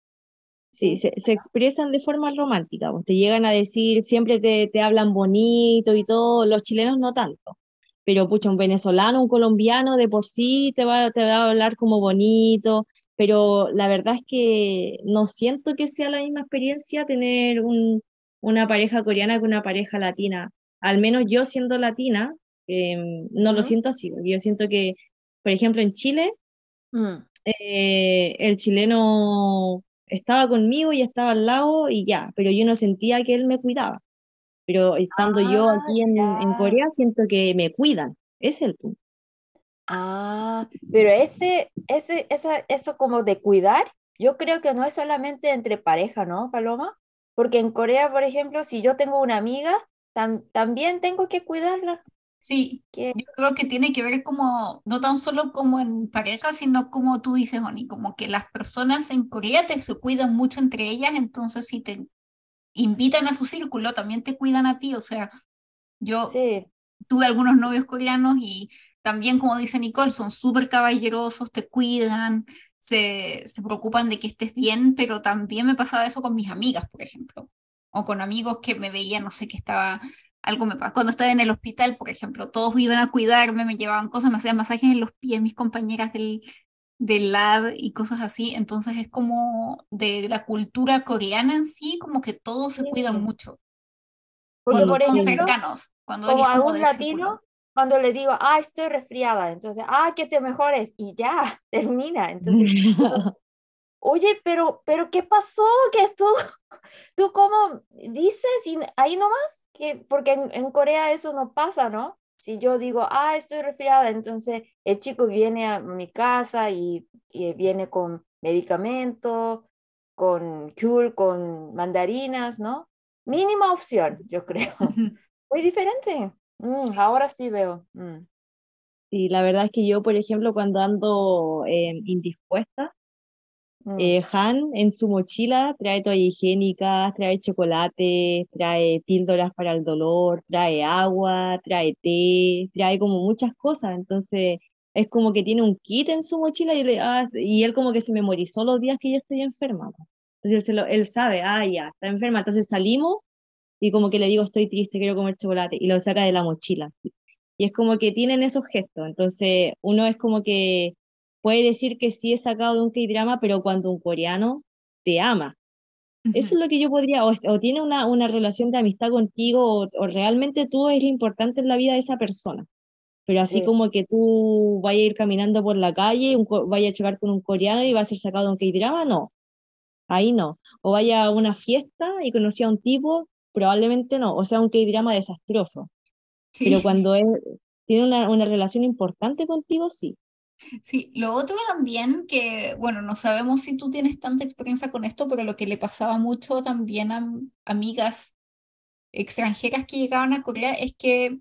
Sí, se, se, expresan de forma romántica, pues te llegan a decir, siempre te, te hablan bonito y todo, los chilenos no tanto, pero pucha, un venezolano, un colombiano de por sí te va, te va a hablar como bonito, pero la verdad es que no siento que sea la misma experiencia tener un, una pareja coreana que una pareja latina. Al menos yo siendo latina, em, no lo siento así. Yo siento que, por ejemplo, en Chile, mm. eh, el chileno estaba conmigo y estaba al lado y ya, pero yo no sentía que él me cuidaba. Pero estando yo ah, aquí en, en, Corea, siento que me cuidan. Ese es el punto. Ah, pero ese, ese, esa, eso como de cuidar, yo creo que no es solamente entre pareja, ¿no, Paloma? Porque en Corea, por ejemplo, si yo tengo una amiga, también tengo que cuidarla. Sí, yo creo que tiene que ver como, no tan solo como en pareja, sino como tú dices, Oni, como que las personas en Corea te se cuidan mucho entre ellas, entonces si te invitan a su círculo, también te cuidan a ti, o sea, yo tuve algunos novios coreanos y también, como dice Nicole, son súper caballerosos, te cuidan, se, se preocupan de que estés bien, pero también me pasaba eso con mis amigas, por ejemplo, o con amigos que me veían, no sé, que estaba algo me pasa. Cuando estaba en el hospital, por ejemplo, todos iban a cuidarme, me llevaban cosas, me hacían masajes en los pies, mis compañeras del, del lab y cosas así. Entonces es como de la cultura coreana en sí, como que todos se cuidan mucho. Porque cuando son cercanos. Cuando como a un latino, cuando le digo, ah, estoy resfriada, entonces, ah, que te mejores, y ya, termina. Entonces, oye, pero, pero ¿qué pasó? ¿Qué tú, tú cómo dices? Y ahí nomás, que, porque en, Corea eso no pasa, ¿no? Si yo digo, ah, estoy resfriada, entonces el chico viene a mi casa y, viene con medicamento, con cure, con mandarinas, ¿no? Mínima opción, yo creo. Muy diferente. Mm, ahora sí veo. Mm. Sí, la verdad es que yo, por ejemplo, cuando ando eh, indispuesta, Mm. Eh, Han en su mochila trae toalla higiénica, trae chocolate, trae píldoras para el dolor, trae agua, trae té, trae como muchas cosas. Entonces es como que tiene un kit en su mochila y, ah, y él como que se memorizó los días que yo estoy enferma. Entonces él, él sabe, ah, ya, está enferma. Entonces salimos y como que le digo, estoy triste, quiero comer chocolate y lo saca de la mochila. Y es como que tienen esos gestos. Entonces uno es como que puede decir que sí es sacado de un K-drama, pero cuando un coreano te ama. Eso es lo que yo podría, o, tiene una, una, relación de amistad contigo, o, realmente tú eres importante en la vida de esa persona. Pero así como que tú vayas a ir caminando por la calle, un, vaya a chocar con un coreano y va a ser sacado de un K-drama, no. Ahí no. O vaya a una fiesta y conocí a un tipo, probablemente no. O sea, un K-drama desastroso. Pero cuando él tiene una, una relación importante contigo, sí. Sí, lo otro también que, bueno, no sabemos si tú tienes tanta experiencia con esto, pero lo que le pasaba mucho también a amigas extranjeras que llegaban a Corea es que,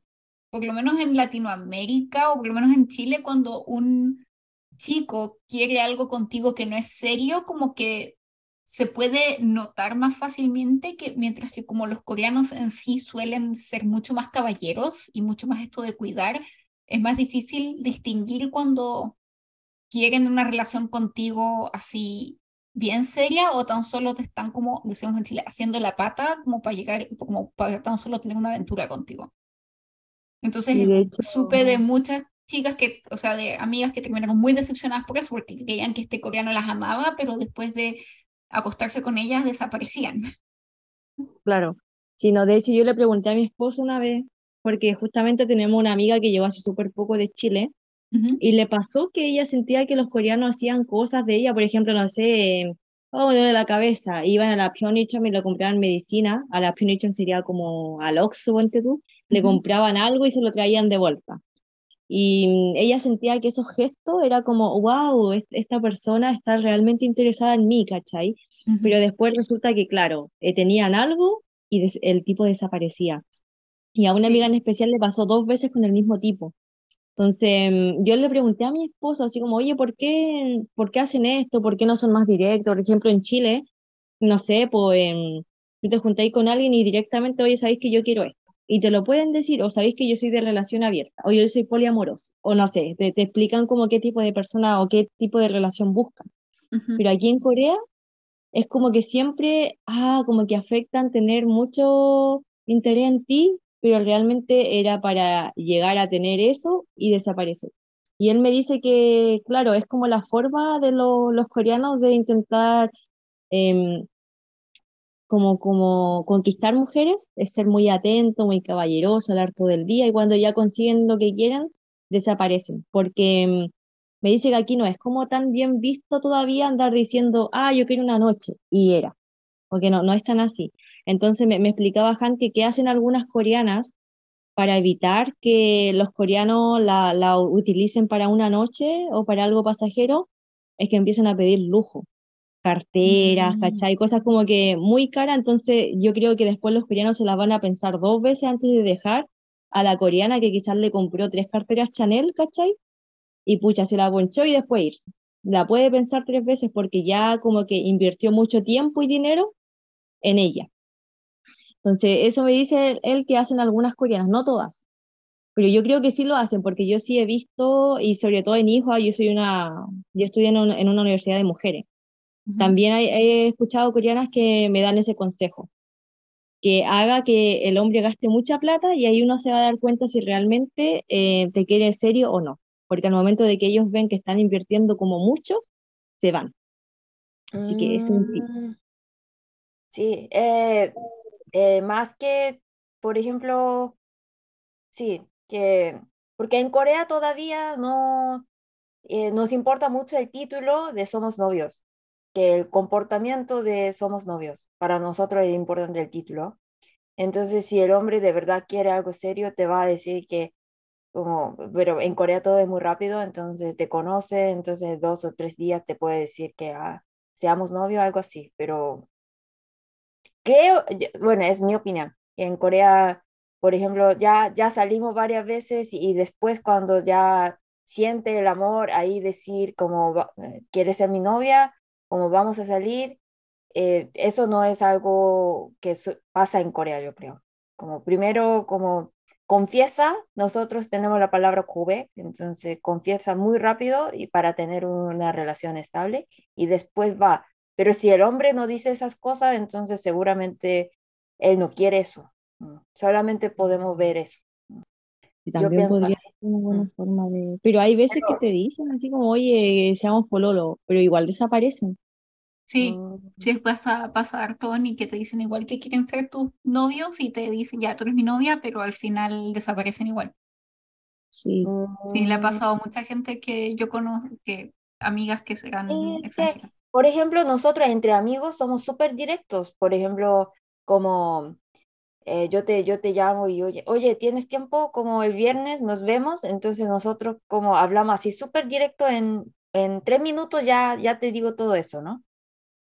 por lo menos en Latinoamérica o por lo menos en Chile, cuando un chico quiere algo contigo que no es serio, como que se puede notar más fácilmente que mientras que como los coreanos en sí suelen ser mucho más caballeros y mucho más esto de cuidar, es más difícil distinguir cuando quieren una relación contigo así bien seria o tan solo te están como, decimos en Chile, haciendo la pata como para llegar, como para tan solo tener una aventura contigo. Entonces, supe de muchas chicas que, o sea, de amigas que terminaron muy decepcionadas por eso, porque creían que este coreano las amaba, pero después de acostarse con ellas desaparecían. Claro. Sí, no, de hecho yo le pregunté a mi esposo una vez porque justamente tenemos una amiga que llegó hace súper poco de Chile y le pasó que ella sentía que los coreanos hacían cosas de ella, por ejemplo, no sé, oh, me duele la cabeza, iban a la Pyeongchang y le compraban medicina, a la Pyeongchang sería como al Oxxo, tú, le compraban algo y se lo traían de vuelta. Y ella sentía que esos gestos era como, wow, esta persona está realmente interesada en mí, ¿cachai? Pero después resulta que, claro, eh, tenían algo y el tipo desaparecía. Y a una amiga en especial le pasó dos veces con el mismo tipo. Entonces, mm, yo le pregunté a mi esposo, así como, oye, ¿por qué, ¿por qué hacen esto? ¿Por qué no son más directos? Por ejemplo, en Chile, no sé, pues em, tú te juntáis con alguien y directamente, oye, sabéis que yo quiero esto. Y te lo pueden decir, o sabéis que yo soy de relación abierta, o yo soy poliamoroso, o no sé, te, te explican como qué tipo de persona o qué tipo de relación buscan. Pero aquí en Corea es como que siempre, ah, como que afectan tener mucho interés en ti pero realmente era para llegar a tener eso y desaparecer. Y él me dice que, claro, es como la forma de los coreanos de intentar em, como, como conquistar mujeres, es ser muy atento, muy caballeroso, hablar todo el día y cuando ya consiguen lo que quieran, desaparecen. Porque em, me dice que aquí no es como tan bien visto todavía andar diciendo, ah, yo quiero una noche, y era, porque no, no es tan así. Entonces me, explicaba Han que qué hacen algunas coreanas para evitar que los coreanos la, la, utilicen para una noche o para algo pasajero, es que empiezan a pedir lujo. carteras, Mm. ¿cachai? Cosas como que muy caras, entonces yo creo que después los coreanos se las van a pensar dos veces antes de dejar a la coreana que quizás le compró tres carteras Chanel, ¿cachai? Y pucha, se la ponchó y después irse. La puede pensar tres veces porque ya como que invirtió mucho tiempo y dinero en ella. Entonces, eso me dice él que hacen algunas coreanas, no todas, pero yo creo que sí lo hacen porque yo sí he visto, y sobre todo en Ihua, yo soy una, yo estudié en una, en una universidad de mujeres. Ujú. También hay- he escuchado coreanas que me dan ese consejo, que haga que el hombre gaste mucha plata y ahí uno se va a dar cuenta si realmente eh, te quiere en serio o no, porque al momento de que ellos ven que están invirtiendo como mucho, se van. Así que es un tip. Mm, Sí, eh, eh, más que, por ejemplo, sí, que, porque en Corea todavía no eh, nos importa mucho el título de somos novios, que el comportamiento de somos novios. Para nosotros es importante el título. Entonces, si el hombre de verdad quiere algo serio, te va a decir que, como, pero en Corea todo es muy rápido, entonces te conoce, entonces dos o tres días te puede decir que ah, seamos novios, algo así, pero creo, bueno, es mi opinión, en Corea, por ejemplo, ya, ya salimos varias veces y, después cuando ya siente el amor, ahí decir como, eh, ¿quieres ser mi novia? Como vamos a salir, eh, eso no es algo que pasa en Corea, yo creo. Como primero, como confiesa, nosotros tenemos la palabra kube, entonces confiesa muy rápido y para tener una relación estable y después va. Pero si el hombre no dice esas cosas, entonces seguramente él no quiere eso. Solamente podemos ver eso. Y también podría así. ser una buena forma de... Pero hay veces que Pero- te dicen así como, oye, seamos pololo, pero igual desaparecen. Sí, Mm, sí, pasa, pasa harto y que te dicen igual que quieren ser tus novios y te dicen, ya, tú eres mi novia, pero al final desaparecen igual. Sí. Sí, le ha pasado a mucha gente que yo conozco, que amigas que serán Sí, que, extranjeras. Por ejemplo, nosotros entre amigos somos súper directos. Por ejemplo, como eh, yo te, yo te llamo y oye, oye, ¿tienes tiempo? Como el viernes nos vemos. Entonces nosotros como hablamos así súper directo en, en tres minutos ya, ya te digo todo eso, ¿no?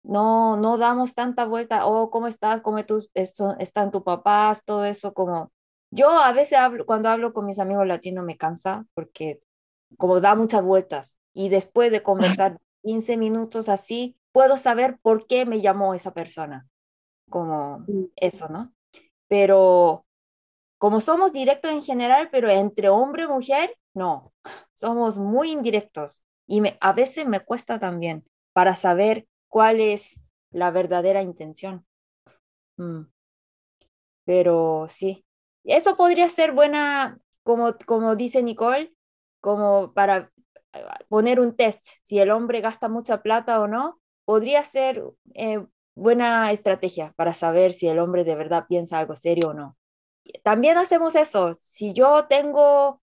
No, no damos tanta vuelta, oh, ¿cómo estás? ¿Cómo tus, esto, están tus papás? Todo eso como... Yo a veces hablo, cuando hablo con mis amigos latinos me cansa porque como da muchas vueltas y después de conversar 15 minutos así, puedo saber por qué me llamó esa persona, como Sí. eso, ¿no? Pero como somos directos en general, pero entre hombre y mujer, no, somos muy indirectos y me, a veces me cuesta también para saber cuál es la verdadera intención. Mm. Pero sí, eso podría ser buena, como, como dice Nicole, como para poner un test, si el hombre gasta mucha plata o no, podría ser eh, buena estrategia para saber si el hombre de verdad piensa algo serio o no. También hacemos eso, si yo tengo,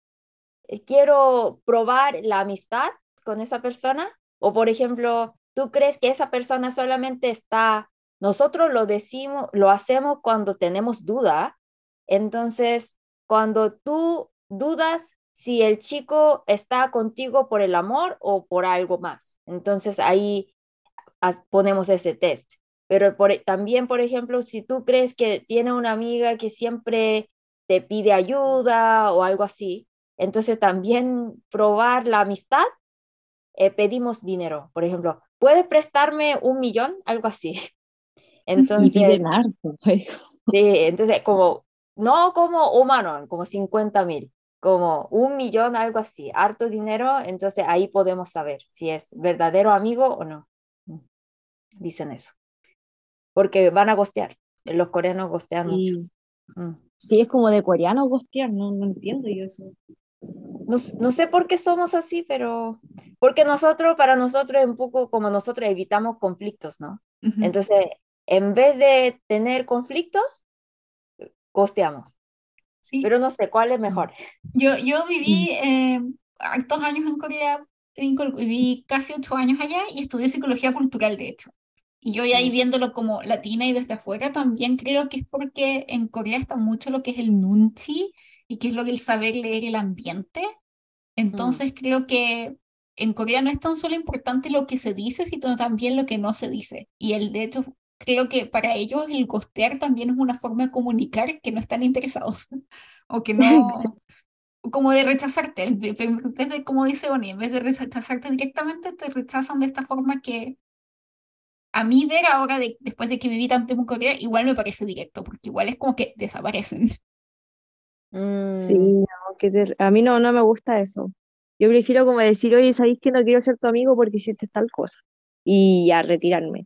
eh, quiero probar la amistad con esa persona, o por ejemplo, tú crees que esa persona solamente está, nosotros lo decimos, lo hacemos cuando tenemos duda, entonces cuando tú dudas si el chico está contigo por el amor o por algo más, entonces ahí ponemos ese test. Pero por, también, por ejemplo, si tú crees que tiene una amiga que siempre te pide ayuda o algo así, entonces también probar la amistad, eh, pedimos dinero. Por ejemplo, ¿puedes prestarme un millón? Algo así. Y Entonces, piden harto, pues. Sí, entonces como, no como humano, como 50 mil, como un millón, algo así, harto dinero, entonces ahí podemos saber si es verdadero amigo o no. Mm, Dicen eso. Porque van a gostear, los coreanos gostean mucho. Sí. Mm. Sí, es como de coreano gostear, no, no entiendo yo eso. No, no sé por qué somos así, pero porque nosotros, para nosotros es un poco como nosotros evitamos conflictos, ¿no? Ujú. Entonces, en vez de tener conflictos, gosteamos. Sí, Pero no sé cuál es mejor. yo, yo viví eh, hartos años en Corea, en viví casi ocho años allá y estudié psicología cultural, de hecho. Y yo ya ahí Mm. viéndolo como latina y desde afuera, también creo que es porque en Corea está mucho lo que es el nunchi y que es lo que el saber leer el ambiente. Entonces creo que en Corea no es tan solo importante lo que se dice, sino también lo que no se dice. Y el, de hecho, creo que para ellos el costear también es una forma de comunicar que no están interesados o que no, como de rechazarte, en vez de, como dice Oni, en vez de rechazarte directamente, te rechazan de esta forma que a mí ver ahora, de, después de que viví tanto en Corea, igual me parece directo, porque igual es como que desaparecen. Sí, mm. a mí no, no me gusta eso. Yo prefiero como decir, oye, ¿sabéis que no quiero ser tu amigo porque hiciste tal cosa? Y ya retirarme.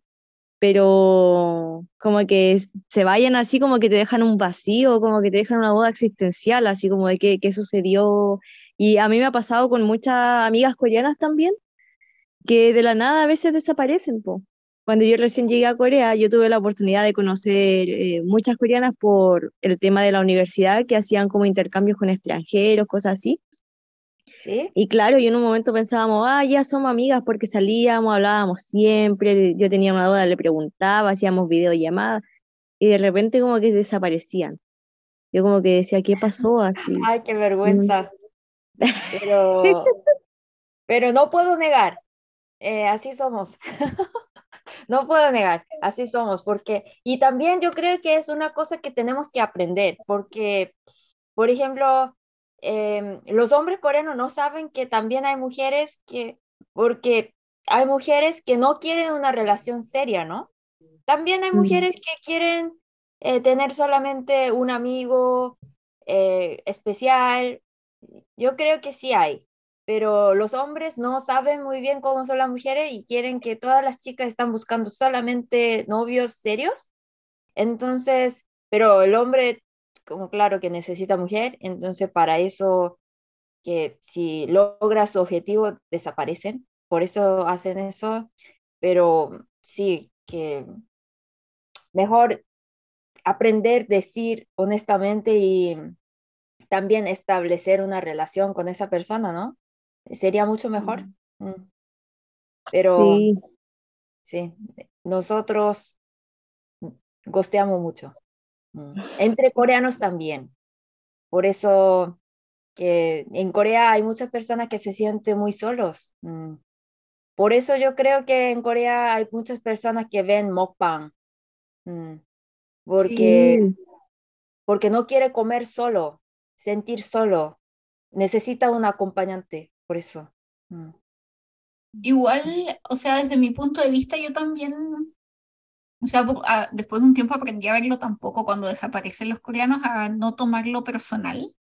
Pero como que se vayan así, como que te dejan un vacío, como que te dejan una boda existencial, así como de qué, qué sucedió. Y a mí me ha pasado con muchas amigas coreanas también, que de la nada a veces desaparecen, po. Cuando yo recién llegué a Corea, yo tuve la oportunidad de conocer eh, muchas coreanas por el tema de la universidad, que hacían como intercambios con extranjeros, cosas así. Y claro, yo en un momento pensábamos, ah, ya somos amigas porque salíamos, hablábamos siempre, yo tenía una duda, le preguntaba, hacíamos videollamadas, y de repente como que desaparecían. Yo como que decía, ¿qué pasó así? Ay, qué vergüenza. Pero, pero no puedo negar, eh, así somos. no puedo negar, así somos, porque, y también yo creo que es una cosa que tenemos que aprender, porque, por ejemplo, Em, los hombres coreanos no saben que también hay mujeres que, porque hay mujeres que no quieren una relación seria, ¿no? También hay mm. mujeres que quieren eh, tener solamente un amigo eh, especial. Yo creo que sí hay, pero los hombres no saben muy bien cómo son las mujeres y quieren que todas las chicas están buscando solamente novios serios. Entonces, pero el hombre como claro que necesita mujer, entonces para eso que si logra su objetivo desaparecen, por eso hacen eso, pero sí que mejor aprender, decir honestamente y también establecer una relación con esa persona, ¿no? Sería mucho mejor. Mm. Pero sí, nosotros gosteamos mucho. Mm. Entre coreanos también. Por eso que en Corea hay muchas personas que se sienten muy solos. Mm. Por eso yo creo que en Corea hay muchas personas que ven mukbang. Mm. Porque, porque no quiere comer solo, sentir solo. Necesita un acompañante, por eso. Igual, o sea, desde mi punto de vista, yo también o sea, ah, después de un tiempo aprendí a verlo tampoco cuando desaparecen los coreanos, a no tomarlo personal.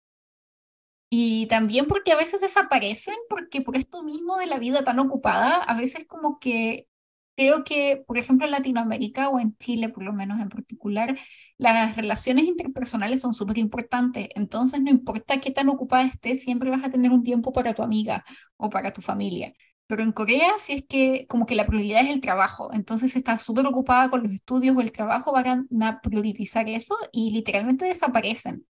Y también porque a veces desaparecen, porque por esto mismo de la vida tan ocupada, a veces como que creo que, por ejemplo, en Latinoamérica o en Chile, por lo menos en particular, las relaciones interpersonales son súper importantes. Entonces, no importa qué tan ocupada estés, siempre vas a tener un tiempo para tu amiga o para tu familia. Pero en Corea, si es que como que la prioridad es el trabajo, entonces está súper ocupada con los estudios o el trabajo, van a priorizar eso y literalmente desaparecen.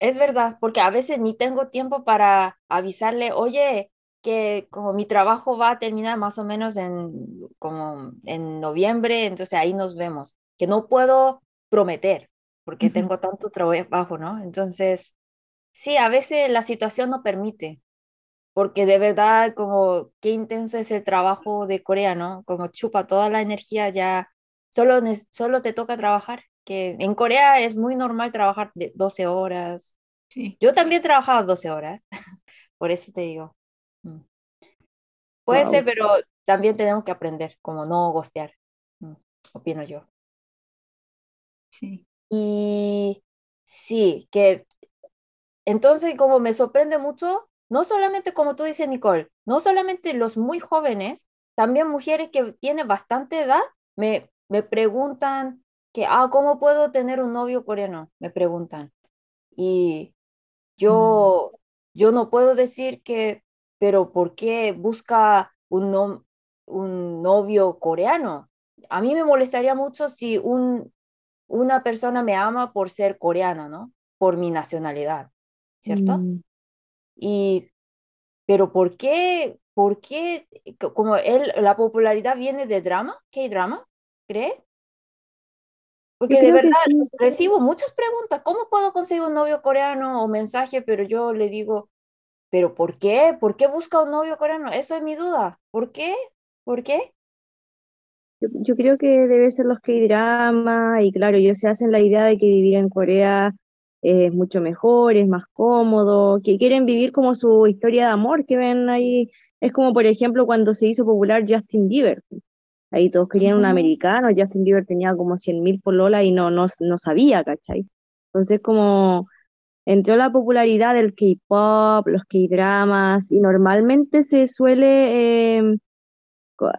Es verdad, porque a veces ni tengo tiempo para avisarle, oye, que como mi trabajo va a terminar más o menos en, como en noviembre, entonces ahí nos vemos, que no puedo prometer porque tengo tanto trabajo, ¿no? Entonces, sí, a veces la situación no permite porque de verdad como qué intenso es el trabajo de Corea, ¿no? Como chupa toda la energía ya, solo, solo te toca trabajar, que en Corea es muy normal trabajar de 12 horas. Sí. Yo también he trabajado 12 horas, por eso te digo. Mm. Puede ser, pero también tenemos que aprender, como no gostear, mm, opino yo. Sí. Y sí, que entonces como me sorprende mucho no solamente como tú dices, Nicole, no solamente los muy jóvenes, también mujeres que tienen bastante edad me, me preguntan que, ah, ¿cómo puedo tener un novio coreano? Me preguntan. Y yo, mm. yo no puedo decir que, pero ¿por qué busca un, un novio coreano? A mí me molestaría mucho si un, una persona me ama por ser coreano, ¿no? Por mi nacionalidad, ¿cierto? Mm. Y, pero ¿por qué, por qué, como él, la popularidad viene de drama, ¿qué drama? ¿Cree? Porque de verdad recibo muchas preguntas, ¿cómo puedo conseguir un novio coreano o mensaje? Pero yo le digo, pero ¿por qué? ¿Por qué busca un novio coreano? Eso es mi duda. ¿Por qué? ¿Por qué? Yo, creo que debe ser los K-drama y claro, ellos se hacen la idea de que vivir en Corea es mucho mejor, es más cómodo, que quieren vivir como su historia de amor que ven ahí. Es como, por ejemplo, cuando se hizo popular Justin Bieber. Ahí todos querían un americano, Justin Bieber tenía como 100.000 Lola y no, no, no sabía, ¿cachai? Entonces, como entró la popularidad del K-pop, los K-dramas, y normalmente se suele em,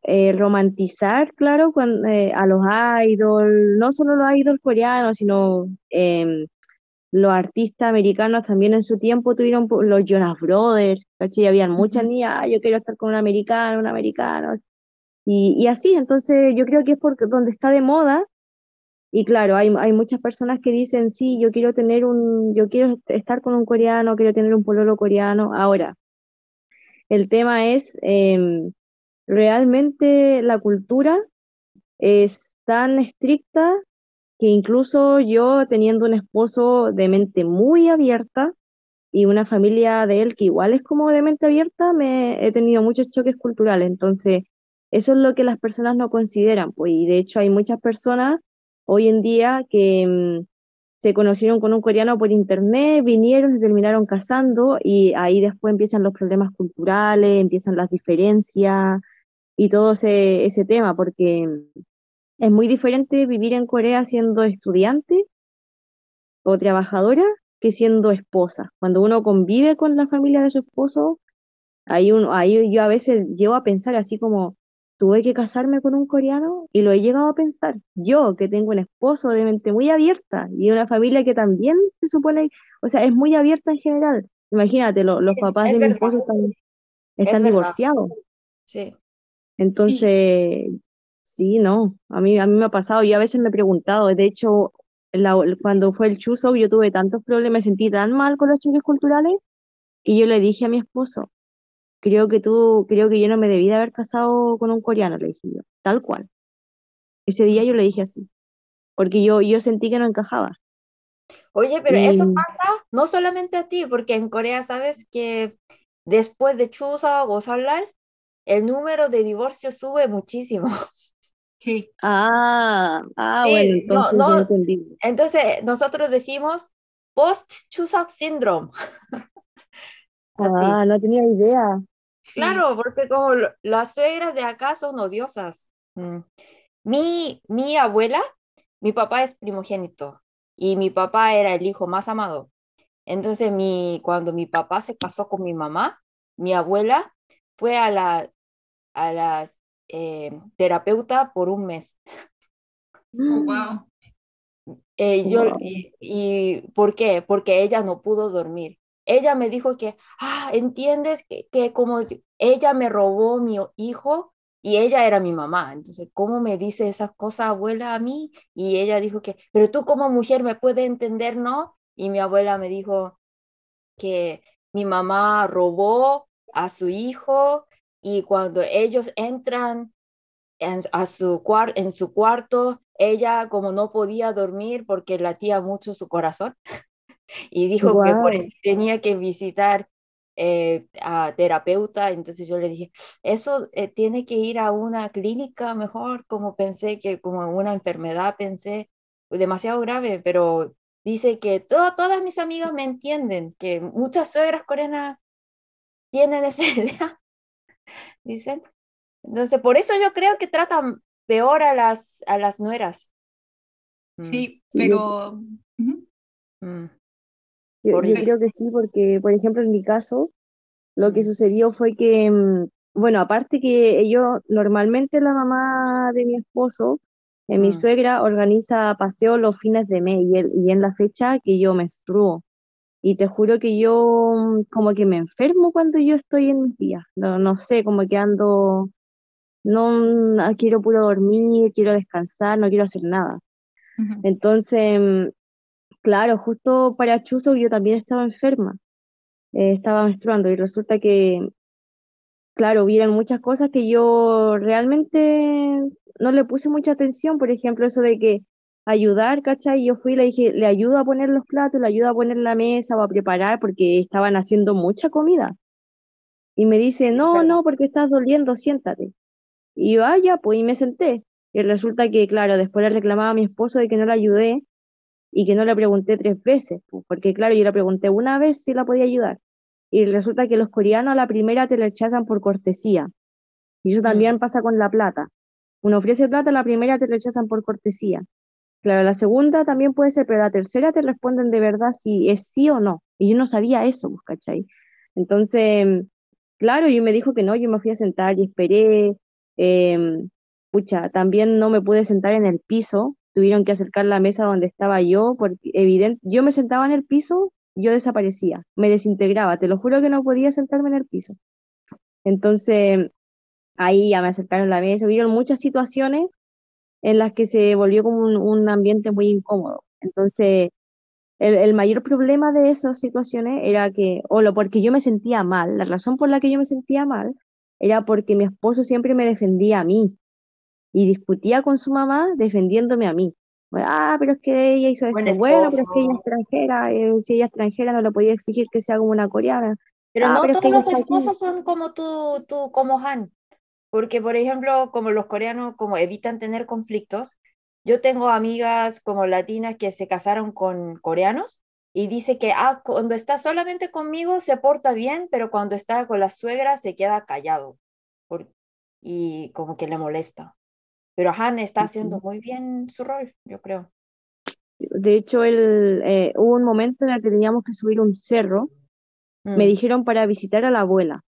eh, romantizar, claro, eh, a los idols, no solo los idols coreanos, sino em, los artistas americanos también en su tiempo tuvieron los Jonas Brothers, ¿cachai? Habían muchas niñas, ah, yo quiero estar con un americano, un americano, y, y así, entonces yo creo que es porque donde está de moda, y claro, hay, hay muchas personas que dicen, sí, yo quiero tener un, yo quiero estar con un coreano, quiero tener un pololo coreano. Ahora, el tema es, em, realmente la cultura es tan estricta que incluso yo teniendo un esposo de mente muy abierta y una familia de él que igual es como de mente abierta, me he tenido muchos choques culturales. Entonces, eso es lo que las personas no consideran, pues, y de hecho hay muchas personas hoy en día que mm, se conocieron con un coreano por internet, vinieron, se terminaron casando y ahí después empiezan los problemas culturales, empiezan las diferencias y todo ese, ese tema, porque mm, es muy diferente vivir en Corea siendo estudiante o trabajadora que siendo esposa. Cuando uno convive con la familia de su esposo, ahí, uno, ahí yo a veces llego a pensar así como, tuve que casarme con un coreano y lo he llegado a pensar. Yo, que tengo un esposo de mente muy abierta y una familia que también se supone, o sea, es muy abierta en general. Imagínate, los papás de mi esposo están, están divorciados. Sí. Entonces, sí. No, a mí, a mí me ha pasado, yo a veces me he preguntado, de hecho, cuando fue el chuzo, yo tuve tantos problemas, me sentí tan mal con los choques culturales, y yo le dije a mi esposo, creo que tú, creo que yo no me debía haber casado con un coreano, le dije yo, tal cual. Ese día yo le dije así, porque yo, yo sentí que no encajaba. Oye, pero eso pasa no solamente a ti, porque en Corea sabes que después de Chusa o el número de divorcios sube muchísimo. Sí. Ah, ah bueno, entonces no, no, Entonces nosotros decimos post-Chusak syndrome. ah, no tenía idea. Claro, porque como las suegras de acá son odiosas. Mm. Mi, mi abuela, mi papá es primogénito y mi papá era el hijo más amado. Entonces, mi, cuando mi papá se casó con mi mamá, mi abuela fue a la, a la eh, terapeuta por un mes. Oh, wow. Eh, yo, y, y, ¿Por qué? Porque ella no pudo dormir ella me dijo que, ah, entiendes que, que como ella me robó mi hijo y ella era mi mamá. Entonces, ¿cómo me dice esas cosas abuela a mí? Y ella dijo que, pero tú como mujer me puedes entender, ¿no? Y mi abuela me dijo que mi mamá robó a su hijo y cuando ellos entran en, a su en su cuarto, ella como no podía dormir porque latía mucho su corazón, y dijo que por eso tenía que visitar eh, a terapeuta, entonces yo le dije, eso eh, tiene que ir a una clínica mejor, como pensé que como una enfermedad, pensé, demasiado grave, pero dice que todas mis amigas me entienden, que muchas suegras coreanas tienen esa idea, dicen. Entonces, por eso yo creo que tratan peor a las, a las nueras. Sí, mm. pero... Yo, creo que sí, porque, por ejemplo, en mi caso, lo que sucedió fue que, mm, bueno, aparte que yo, normalmente la mamá de mi esposo, eh, mi mm. suegra, organiza paseos los fines de mes y, y en la fecha que yo menstruo. Y te juro que yo mm, como que me enfermo cuando yo estoy en mis días. No, no sé, como que ando, no quiero puro dormir, quiero descansar, no quiero hacer nada. Entonces, Claro, justo para Chuzo yo también estaba enferma, eh, estaba menstruando y resulta que, claro, hubieron muchas cosas que yo realmente no le puse mucha atención, por ejemplo, eso de que ayudar, ¿cachai? Yo fui y le dije, le ayudo a poner los platos, le ayudo a poner la mesa o a preparar porque estaban haciendo mucha comida. Y me dice, no, no, porque estás doliendo, siéntate. Y yo, ah, pues, y me senté. Y resulta que, claro, después le reclamaba a mi esposo de que no la ayudé y que no le pregunté tres veces, pues, porque, claro, yo le pregunté una vez si la podía ayudar. Y resulta que los coreanos a la primera te rechazan por cortesía. Y eso mm. también pasa con la plata. Uno ofrece plata, a la primera te rechazan por cortesía. Claro, la segunda también puede ser, pero la tercera te responden de verdad si es sí o no. Y yo no sabía eso, pues, ¿cachai? Entonces, claro, yo me dijo que no, yo me fui a sentar y esperé. Eh, pucha, también no me pude sentar en el piso, tuvieron que acercar la mesa donde estaba yo, porque evidente, yo me sentaba en el piso, yo desaparecía, me desintegraba, te lo juro que no podía sentarme en el piso. Entonces, ahí ya me acercaron la mesa, hubieron muchas situaciones en las que se volvió como un, ambiente muy incómodo. Entonces, el, mayor problema de esas situaciones era que, o lo porque yo me sentía mal, la razón por la que yo me sentía mal era porque mi esposo siempre me defendía a mí y discutía con su mamá defendiéndome a mí. Ah, pero es que ella hizo esto. bueno, pero es que ella es extranjera, eh, si ella es extranjera no le podía exigir que sea como una coreana. Pero ah, no todos los esposos son como tú, tú, como Han. Porque, por ejemplo, como los coreanos como evitan tener conflictos, yo tengo amigas como latinas que se casaron con coreanos y dice que ah, cuando está solamente conmigo se porta bien, pero cuando está con la suegra se queda callado y como que le molesta. Pero Han está haciendo muy bien su rol, yo creo. De hecho, él, eh, hubo un momento en el que teníamos que subir un cerro. Me mm. dijeron para visitar a la abuela.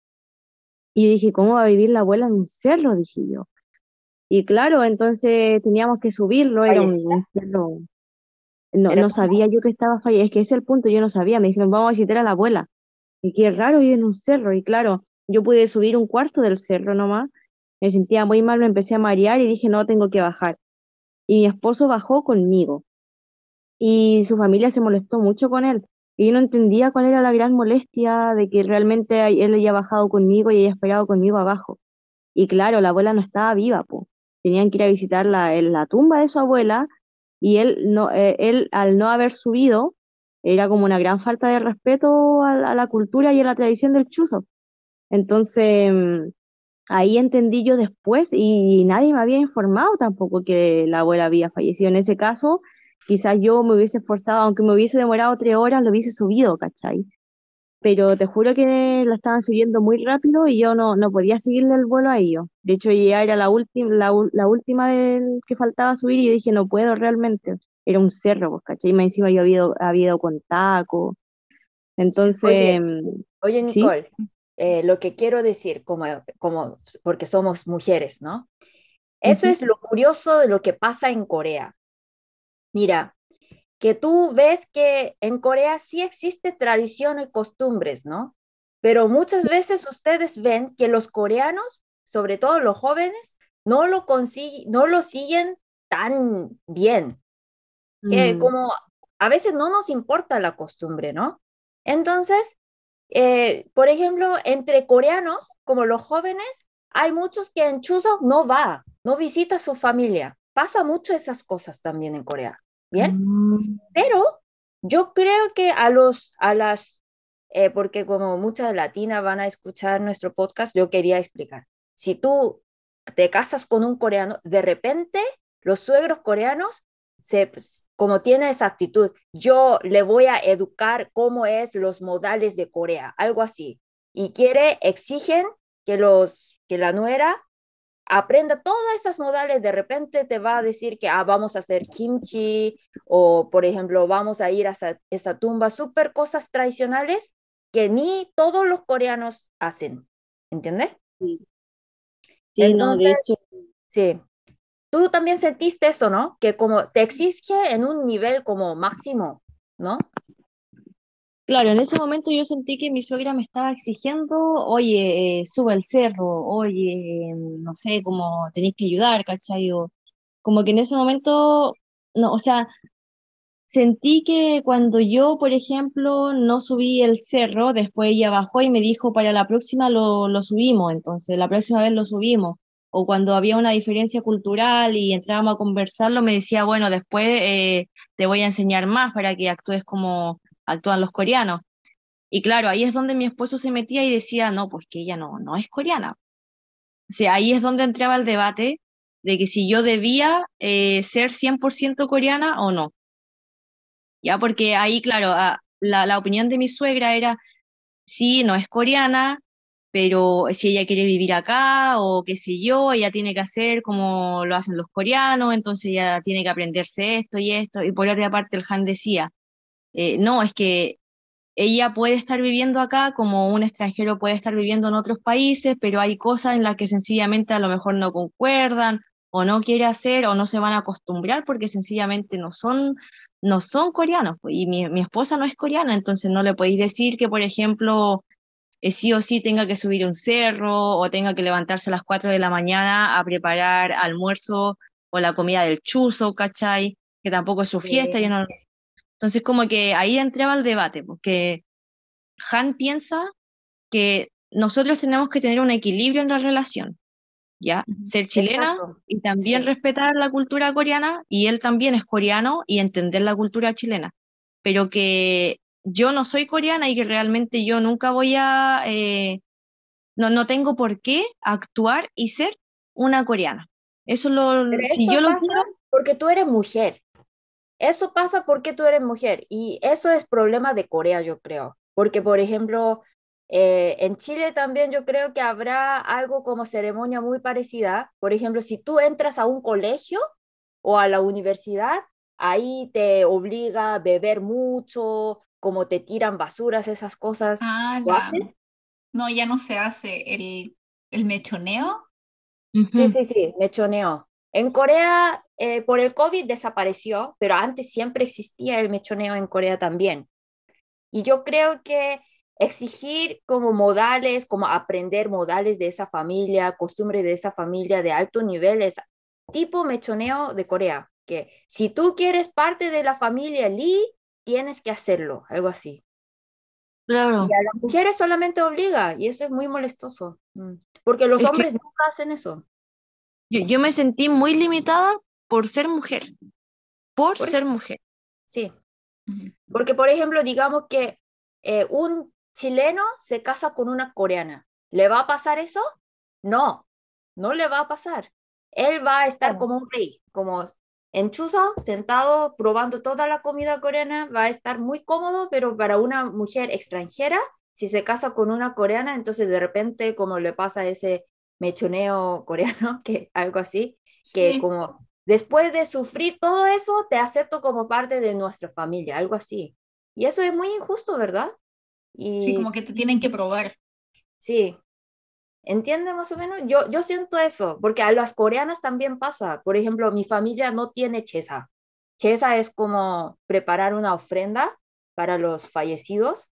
Y dije, ¿cómo va a vivir la abuela en un cerro? Dije yo. Y claro, entonces teníamos que subirlo, era un, cerro. No, no sabía yo que estaba fallecido, es que ese es el punto, yo no sabía, me dijeron, vamos a visitar a la abuela. Y qué raro vivir en un cerro, y claro, yo pude subir un cuarto del cerro nomás, me sentía muy mal, me empecé a marear y dije, no, tengo que bajar. Y mi esposo bajó conmigo. Y su familia se molestó mucho con él. Y yo no entendía cuál era la gran molestia de que realmente él haya bajado conmigo y haya esperado conmigo abajo. Y claro, la abuela no estaba viva, pues. Tenían que ir a visitar la, la tumba de su abuela y él, no, eh, él, al no haber subido, era como una gran falta de respeto a, la cultura y a la tradición del chuzo. Entonces, mm, ahí entendí yo después y nadie me había informado tampoco que la abuela había fallecido. En ese caso, quizás yo me hubiese esforzado, aunque me hubiese demorado tres horas, lo hubiese subido, ¿cachai? Pero te juro que la estaban subiendo muy rápido y yo no, no podía seguirle el vuelo a ellos. De hecho, ya era la, última la, última del que faltaba subir y yo dije, no puedo realmente. Era un cerro, pues, ¿cachai? Y más encima yo había, había ido con taco. Entonces... Oye, mm, Nicole, eh, lo que quiero decir, como, como, porque somos mujeres, ¿no? Eso es lo curioso de lo que pasa en Corea. Mira, que tú ves que en Corea sí existe tradición y costumbres, ¿no? Pero muchas veces ustedes ven que los coreanos, sobre todo los jóvenes, no lo consiguen, no lo siguen tan bien. Que mm. como a veces no nos importa la costumbre, ¿no? Entonces, eh, por ejemplo, entre coreanos, como los jóvenes, hay muchos que en Chuseok no va, no visita a su familia. Pasa mucho esas cosas también en Corea, ¿bien? Mm. Pero yo creo que a los, a las, eh, porque como muchas latinas van a escuchar nuestro podcast, yo quería explicar. Si tú te casas con un coreano, de repente los suegros coreanos se, pues, como tiene esa actitud, yo le voy a educar cómo es los modales de Corea, algo así. Y quiere, exigen que, los, que la nuera aprenda todas esas modales, de repente te va a decir que ah, vamos a hacer kimchi o, por ejemplo, vamos a ir a esa, tumba, súper cosas tradicionales que ni todos los coreanos hacen, ¿entiendes? Sí. Entonces, sí, Tú también sentiste eso, ¿no? Que como te exige en un nivel como máximo, ¿no? Claro, en ese momento yo sentí que mi suegra me estaba exigiendo, oye, eh, sube al cerro, oye, no sé, como tenéis que ayudar, ¿cachai? como que en ese momento, no, o sea, sentí que cuando yo, por ejemplo, no subí el cerro, después ella bajó y me dijo, para la próxima lo, lo subimos, entonces la próxima vez lo subimos o cuando había una diferencia cultural y entrábamos a conversarlo, me decía, bueno, después eh, te voy a enseñar más para que actúes como actúan los coreanos. Y claro, ahí es donde mi esposo se metía y decía, no, pues que ella no, no es coreana. O sea, ahí es donde entraba el debate de que si yo debía eh, ser 100% coreana o no. Ya, porque ahí, claro, ah, la, la opinión de mi suegra era, sí, no es coreana, pero si ella quiere vivir acá o qué sé yo, ella tiene que hacer como lo hacen los coreanos, entonces ella tiene que aprenderse esto y esto. Y por otra parte, el Han decía, eh, no, es que ella puede estar viviendo acá como un extranjero puede estar viviendo en otros países, pero hay cosas en las que sencillamente a lo mejor no concuerdan o no quiere hacer o no se van a acostumbrar porque sencillamente no son, no son coreanos. Pues, y mi, mi esposa no es coreana, entonces no le podéis decir que, por ejemplo, eh, sí o sí tenga que subir un cerro o tenga que levantarse a las 4 de la mañana a preparar almuerzo o la comida del chuzo, ¿cachai? Que tampoco es su fiesta. no... Entonces como que ahí entraba el debate, porque Han piensa que nosotros tenemos que tener un equilibrio en la relación, ¿ya? Ser chilena y también respetar la cultura coreana, y él también es coreano y entender la cultura chilena, pero que yo no soy coreana y que realmente yo nunca voy a, eh, no, no tengo por qué actuar y ser una coreana. Eso lo, si yo lo quiero... Porque tú eres mujer. Eso pasa porque tú eres mujer y eso es problema de Corea, yo creo. Porque, por ejemplo, eh, en Chile también yo creo que habrá algo como ceremonia muy parecida. Por ejemplo, si tú entras a un colegio o a la universidad, ahí te obliga a beber mucho, como te tiran basuras, esas cosas. Ah, No, ya no se hace el, el mechoneo. Sí, sí, sí, mechoneo. En Corea, eh, por el COVID desapareció, pero antes siempre existía el mechoneo en Corea también. Y yo creo que exigir como modales, como aprender modales de esa familia, costumbres de esa familia de alto nivel es tipo mechoneo de Corea, que si tú quieres parte de la familia Lee, tienes que hacerlo, algo así. Claro. Y a las mujeres solamente obliga, y eso es muy molestoso, mm, porque los hombres nunca hacen eso. Yo, me sentí muy limitada por ser mujer, por, ser mujer. Sí, porque por ejemplo, digamos que eh, un chileno se casa con una coreana, ¿le va a pasar eso? No, no le va a pasar. Él va a estar como un rey, como en Chuzo, sentado probando toda la comida coreana, va a estar muy cómodo, pero para una mujer extranjera, si se casa con una coreana, entonces de repente, como le pasa a ese mechoneo coreano, que algo así, que como después de sufrir todo eso, te acepto como parte de nuestra familia, algo así. Y eso es muy injusto, ¿verdad? Y, sí, como que te tienen que probar. Sí, ¿Entiende más o menos? Yo, yo siento eso, porque a las coreanas también pasa. Por ejemplo, mi familia no tiene chesa. Chesa es como preparar una ofrenda para los fallecidos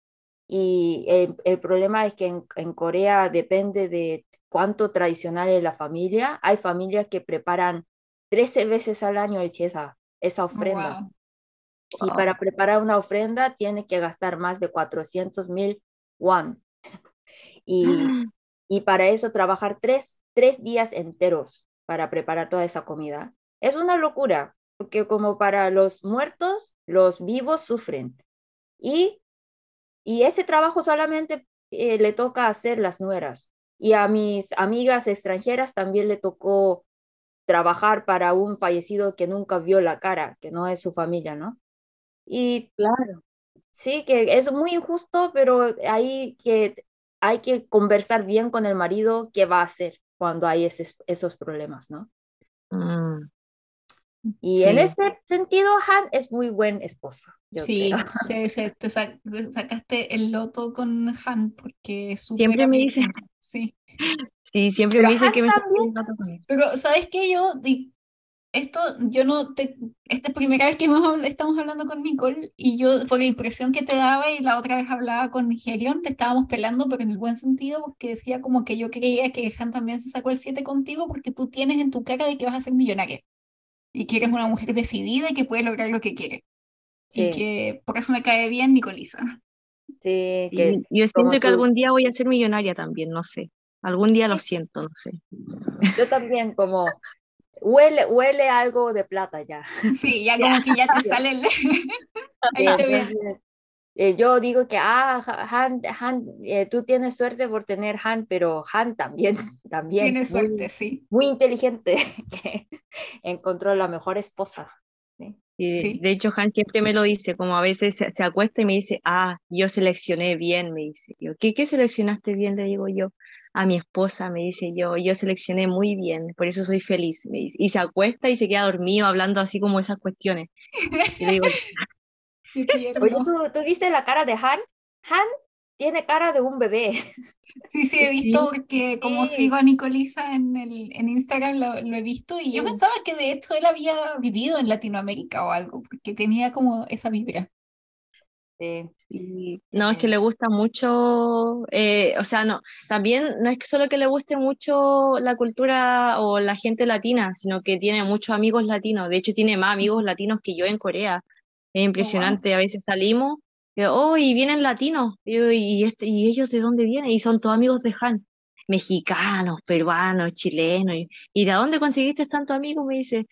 y el, problema es que en, Corea depende de cuánto tradicional es la familia. Hay familias que preparan 13 veces al año chesa, esa ofrenda. Y para preparar una ofrenda tiene que gastar más de 400 mil won. Y y para eso trabajar tres, tres días enteros para preparar toda esa comida. Es una locura, porque como para los muertos, los vivos sufren. Y, y ese trabajo solamente eh, le toca hacer las nueras. Y a mis amigas extranjeras también le tocó trabajar para un fallecido que nunca vio la cara, que no es su familia, ¿no? Y claro, sí, que es muy injusto, pero ahí que hay que conversar bien con el marido qué va a hacer cuando hay esos problemas, ¿no? Mm. Y en ese sentido, Han es muy buen esposo. sí, sí, te sacaste el loto con Han porque Siempre me dice. Sí. Sí, siempre me dice que me Pero, ¿sabes qué? Yo esto yo no te, esta es primera vez que estamos hablando con Nicole y yo por la impresión que te daba y la otra vez hablaba con Helion, le estábamos pelando pero en el buen sentido porque decía como que yo creía que Han también se sacó el 7 contigo porque tú tienes en tu cara de que vas a ser millonaria y que eres una mujer decidida y que puede lograr lo que quiere. Y que por eso me cae bien Nicolisa. Sí, que yo siento que algún día voy a ser millonaria también, no sé. Algún día lo siento, no sé. Yo también, como Huele, huele algo de plata ya. Sí, ya como que ya te sale el... Ahí te eh, yo digo que, ah, Han, Han eh, tú tienes suerte por tener Han, pero Han también, también. Tiene suerte, sí. Muy inteligente, que encontró la mejor esposa. ¿sí? De hecho, Han siempre me lo dice, como a veces se, acuesta y me dice, ah, yo seleccioné bien, me dice. Yo, ¿qué, ¿Qué seleccionaste bien? Le digo yo a mi esposa, me dice yo, yo seleccioné muy bien, por eso soy feliz. Y se acuesta y se queda dormido hablando así como esas cuestiones. Y le digo, Oye, ¿tú, viste la cara de Han? Han tiene cara de un bebé. Sí, sí, he visto que como sigo a Nicolisa en, el, en Instagram, lo, he visto y yo pensaba que de hecho él había vivido en Latinoamérica o algo, porque tenía como esa vibra. Sí. No, es que le gusta mucho, eh, o sea, no, también no es que solo que le guste mucho la cultura o la gente latina, sino que tiene muchos amigos latinos. De hecho, tiene más amigos latinos que yo en Corea. Es oh, impresionante, a veces salimos, oh, y vienen latinos, y, este, y ellos de dónde vienen, y son todos amigos de Han, mexicanos, peruanos, chilenos, y, ¿de dónde conseguiste tantos amigos? Me dice,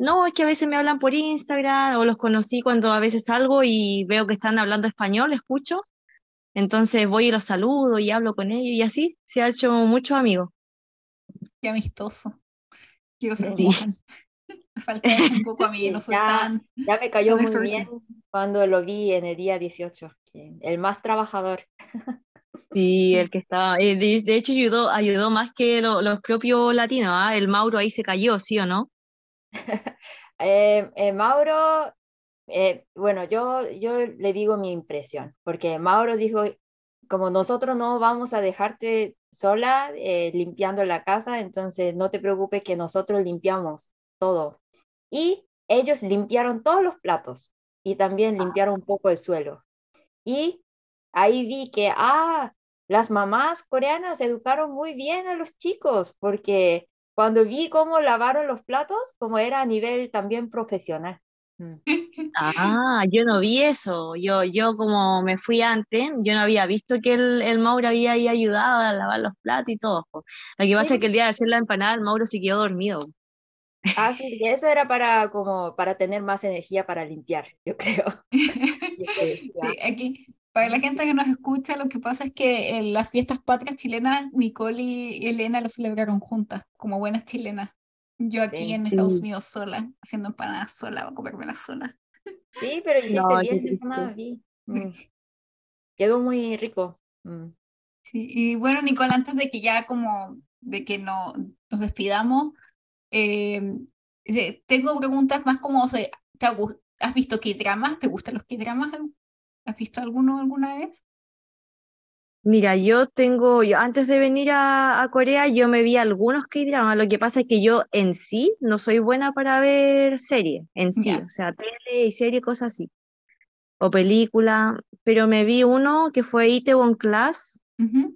no, es que a veces me hablan por Instagram, o los conocí cuando a veces salgo y veo que están hablando español, escucho, entonces voy y los saludo y hablo con ellos, y así se ha hecho muchos amigos. Qué amistoso. Quiero ser me falta un poco a mí, no soy tan... Ya me cayó muy bien cuando lo vi en el día 18, el más trabajador. Sí, el que estaba, eh, de, hecho ayudó, ayudó más que los propios latinos, ¿ah? el Mauro ahí se cayó, ¿sí o no? Eh, eh, Mauro, bueno, yo, yo le digo mi impresión, porque Mauro dijo, como nosotros no vamos a dejarte sola limpiando la casa, entonces no te preocupes que nosotros limpiamos todo. Y ellos limpiaron todos los platos y también ah. limpiaron un poco el suelo. Y ahí vi que, ah, las mamás coreanas educaron muy bien a los chicos, porque cuando vi cómo lavaron los platos, como era a nivel también profesional. Mm. Ah, yo no vi eso. Yo, yo como me fui antes, yo no había visto que el, el Mauro había ahí ayudado a lavar los platos y todo. Lo que pasa es que el día de hacer la empanada, el Mauro se quedó dormido. Ah, sí, eso era para como para tener más energía para limpiar, yo creo. sí, aquí, para la gente que nos escucha, lo que pasa es que en las fiestas patrias chilenas, Nicole y Elena lo celebraron juntas, como buenas chilenas. Yo aquí en Estados Unidos sola, haciendo empanadas sola, a comérmelas sola. Sí, pero hiciste bien, mm. Quedó muy rico. Mm. Sí, y bueno, Nicole, antes de que ya como de que no, nos despidamos, Em, tengo preguntas más como, ¿te ¿has visto K-dramas? ¿Te gustan los K-dramas? ¿Has visto alguno alguna vez? Mira, yo tengo, yo antes de venir a, Corea, yo me vi algunos K-dramas. Lo que pasa es que yo en sí no soy buena para ver series, en sí, o sea, tele y serie, cosas así, o película. Pero me vi uno que fue Itaewon Class,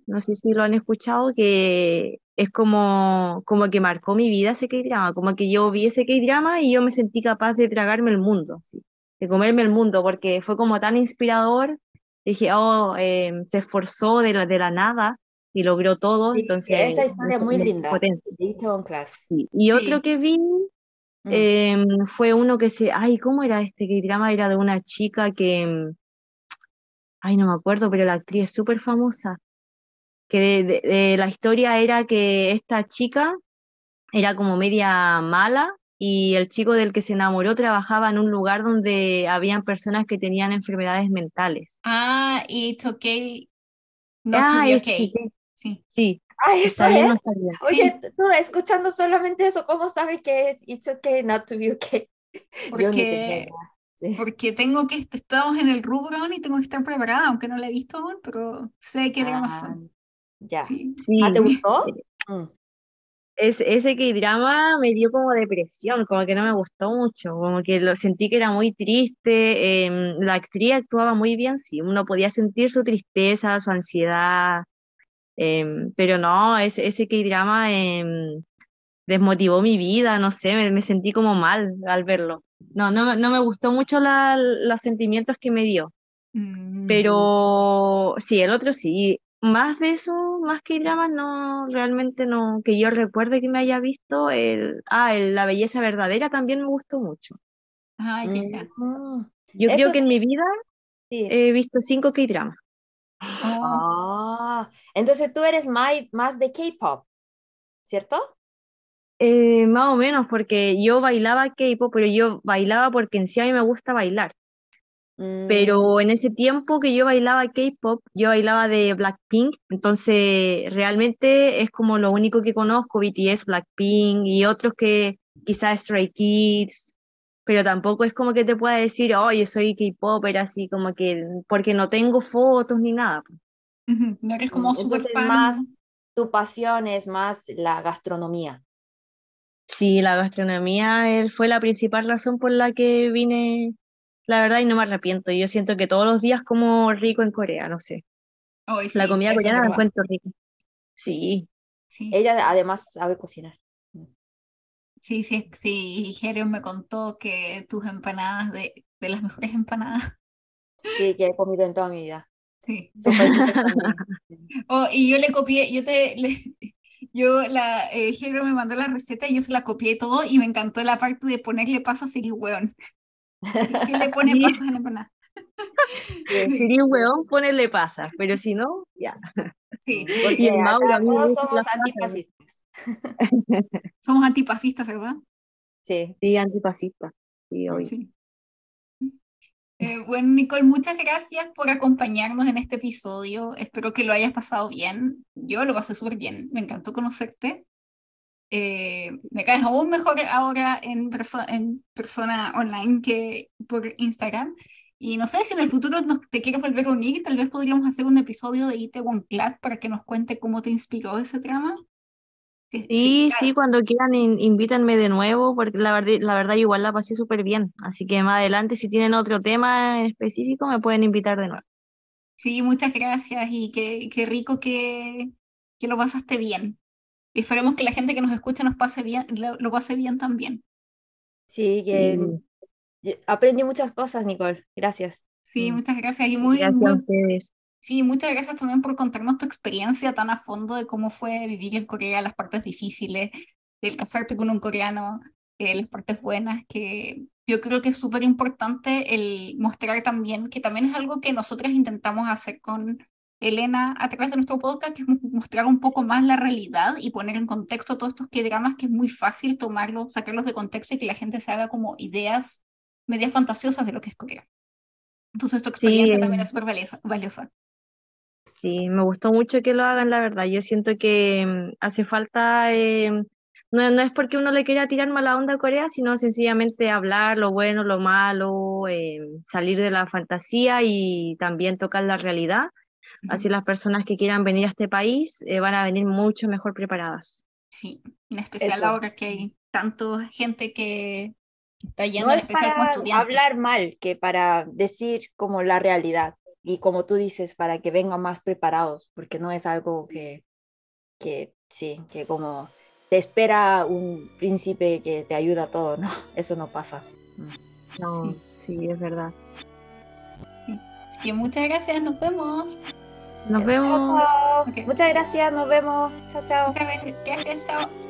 no sé si lo han escuchado, que es como, como que marcó mi vida ese K-drama, como que yo vi ese K-drama y yo me sentí capaz de tragarme el mundo, así, de comerme el mundo, porque fue como tan inspirador. Dije, oh, em, se esforzó de la, de la nada y logró todo. entonces, esa historia muy linda. Y otro que vi mm. em, fue uno que se, ay, ¿cómo era este K-drama? Era de una chica que, em, ay, no me acuerdo, pero la actriz es súper famosa que de, la historia era que esta chica era como media mala y el chico del que se enamoró trabajaba en un lugar donde habían personas que tenían enfermedades mentales. Ah, it's okay. Not ah, to okay. Sí. Sí. Ah, eso es. Oye, tú escuchando solamente eso, ¿cómo sabes que es it's okay not to be okay? Porque, porque tengo que, estamos en el rubro y tengo que estar preparada, aunque no la he visto aún, pero sé que ah, son. Ya. Sí. ¿Ah, ¿Te gustó? Es, ese que drama me dio como depresión, como que no me gustó mucho, como que lo sentí que era muy triste. Em, la actriz actuaba muy bien, sí, uno podía sentir su tristeza, su ansiedad, em, pero no, ese, ese que drama em, desmotivó mi vida, no sé, me, sentí como mal al verlo. No, no, no me gustó mucho la, los sentimientos que me dio. Mm. Pero sí, el otro sí, más de eso, más que dramas, no, realmente no, que yo recuerde que me haya visto, el, ah, el, La Belleza Verdadera también me gustó mucho. Ya, mm. Yo creo que en mi vida, he visto cinco K-dramas. Ah, entonces tú eres más, más de K-pop, ¿cierto? Eh, más o menos, porque yo bailaba K-pop, pero yo bailaba porque en sí a mí me gusta bailar. Mm, Pero en ese tiempo que yo bailaba K-pop, yo bailaba de Blackpink, entonces realmente es como lo único que conozco, BTS, Blackpink y otros que quizás Stray Kids, pero tampoco es como que te pueda decir, oye, soy K-popper, así como que, porque no tengo fotos ni nada. No eres como mm, súper fan. más tu pasión es más la gastronomía. Sí, la gastronomía eh, fue la principal razón por la que vine, la verdad, y no me arrepiento. Yo siento que todos los días como rico en Corea, no sé. La comida coreana la encuentro rica. Sí, Sí, Ella además sabe cocinar. sí, sí, sí. Jerios me contó que tus empanadas de, de las mejores empanadas. Sí, que he comido en toda mi vida. Sí. Oh, y yo le copié, yo te, le- yo la, eh, Jero me mandó la receta y yo se la copié todo y me encantó la parte de ponerle pasas y el hueón. ¿Quién le pone pasas a la empanada? Sí. Si eres hueón, ponele pasas, pero si no, ya. Sí, Porque Y el Mauro, todos somos antifascistas. somos antipasistas, ¿verdad? Sí. Sí, antifascista. Sí. Sí. Eh, bueno, Nicole, muchas gracias por acompañarnos en este episodio. Espero que lo hayas pasado bien. Yo lo pasé súper bien. Me encantó conocerte. Eh, me caes aún mejor ahora en, perso- en persona online que por Instagram. Y no sé si en el futuro nos, te quieres volver a unir, tal vez podríamos hacer un episodio de Itaewon Class para que nos cuente cómo te inspiró ese drama. Si- Sí, sí, cuando quieran in- invítanme de nuevo, porque la verdad, la verdad igual la pasé súper bien. Así que más adelante, si tienen otro tema en específico, me pueden invitar de nuevo. Sí, muchas gracias y qué, qué rico que, que lo pasaste bien. Y esperemos que la gente que nos escucha nos pase bien, lo, lo pase bien también. Sí, que aprendí muchas cosas, Nicole. Gracias. Sí, Mm. muchas gracias y muy, gracias a muy, ustedes. sí, muchas gracias también por contarnos tu experiencia tan a fondo de cómo fue vivir en Corea, las partes difíciles, el casarte con un coreano, eh, las partes buenas, que yo creo que es súper importante el mostrar también, que también es algo que nosotras intentamos hacer con Elena a través de nuestro podcast, que es mostrar un poco más la realidad y poner en contexto todos estos que dramas que es muy fácil tomarlos, sacarlos de contexto y que la gente se haga como ideas medias fantasiosas de lo que es Corea. Entonces tu experiencia Sí, también es súper valiosa. valiosa. Sí, me gustó mucho que lo hagan, la verdad. Yo siento que mm, hace falta, eh, no, no es porque uno le quiera tirar mala onda a Corea, sino sencillamente hablar lo bueno, lo malo, eh, salir de la fantasía y también tocar la realidad. Así las personas que quieran venir a este país eh, van a venir mucho mejor preparadas. Sí, en especial Eso. ahora que hay tanta gente que está yendo, No en es especial como para estudiantes. hablar mal, que para decir como la realidad. Y como tú dices, para que vengan más preparados, porque no es algo que, que sí, que como te espera un príncipe que te ayuda a todo, ¿no? Eso no pasa. No, sí, es verdad. Sí. Así que muchas gracias, nos vemos. Nos vemos. chao. Muchas gracias, nos vemos. Chao, chao. Muchas gracias, gracias, chao.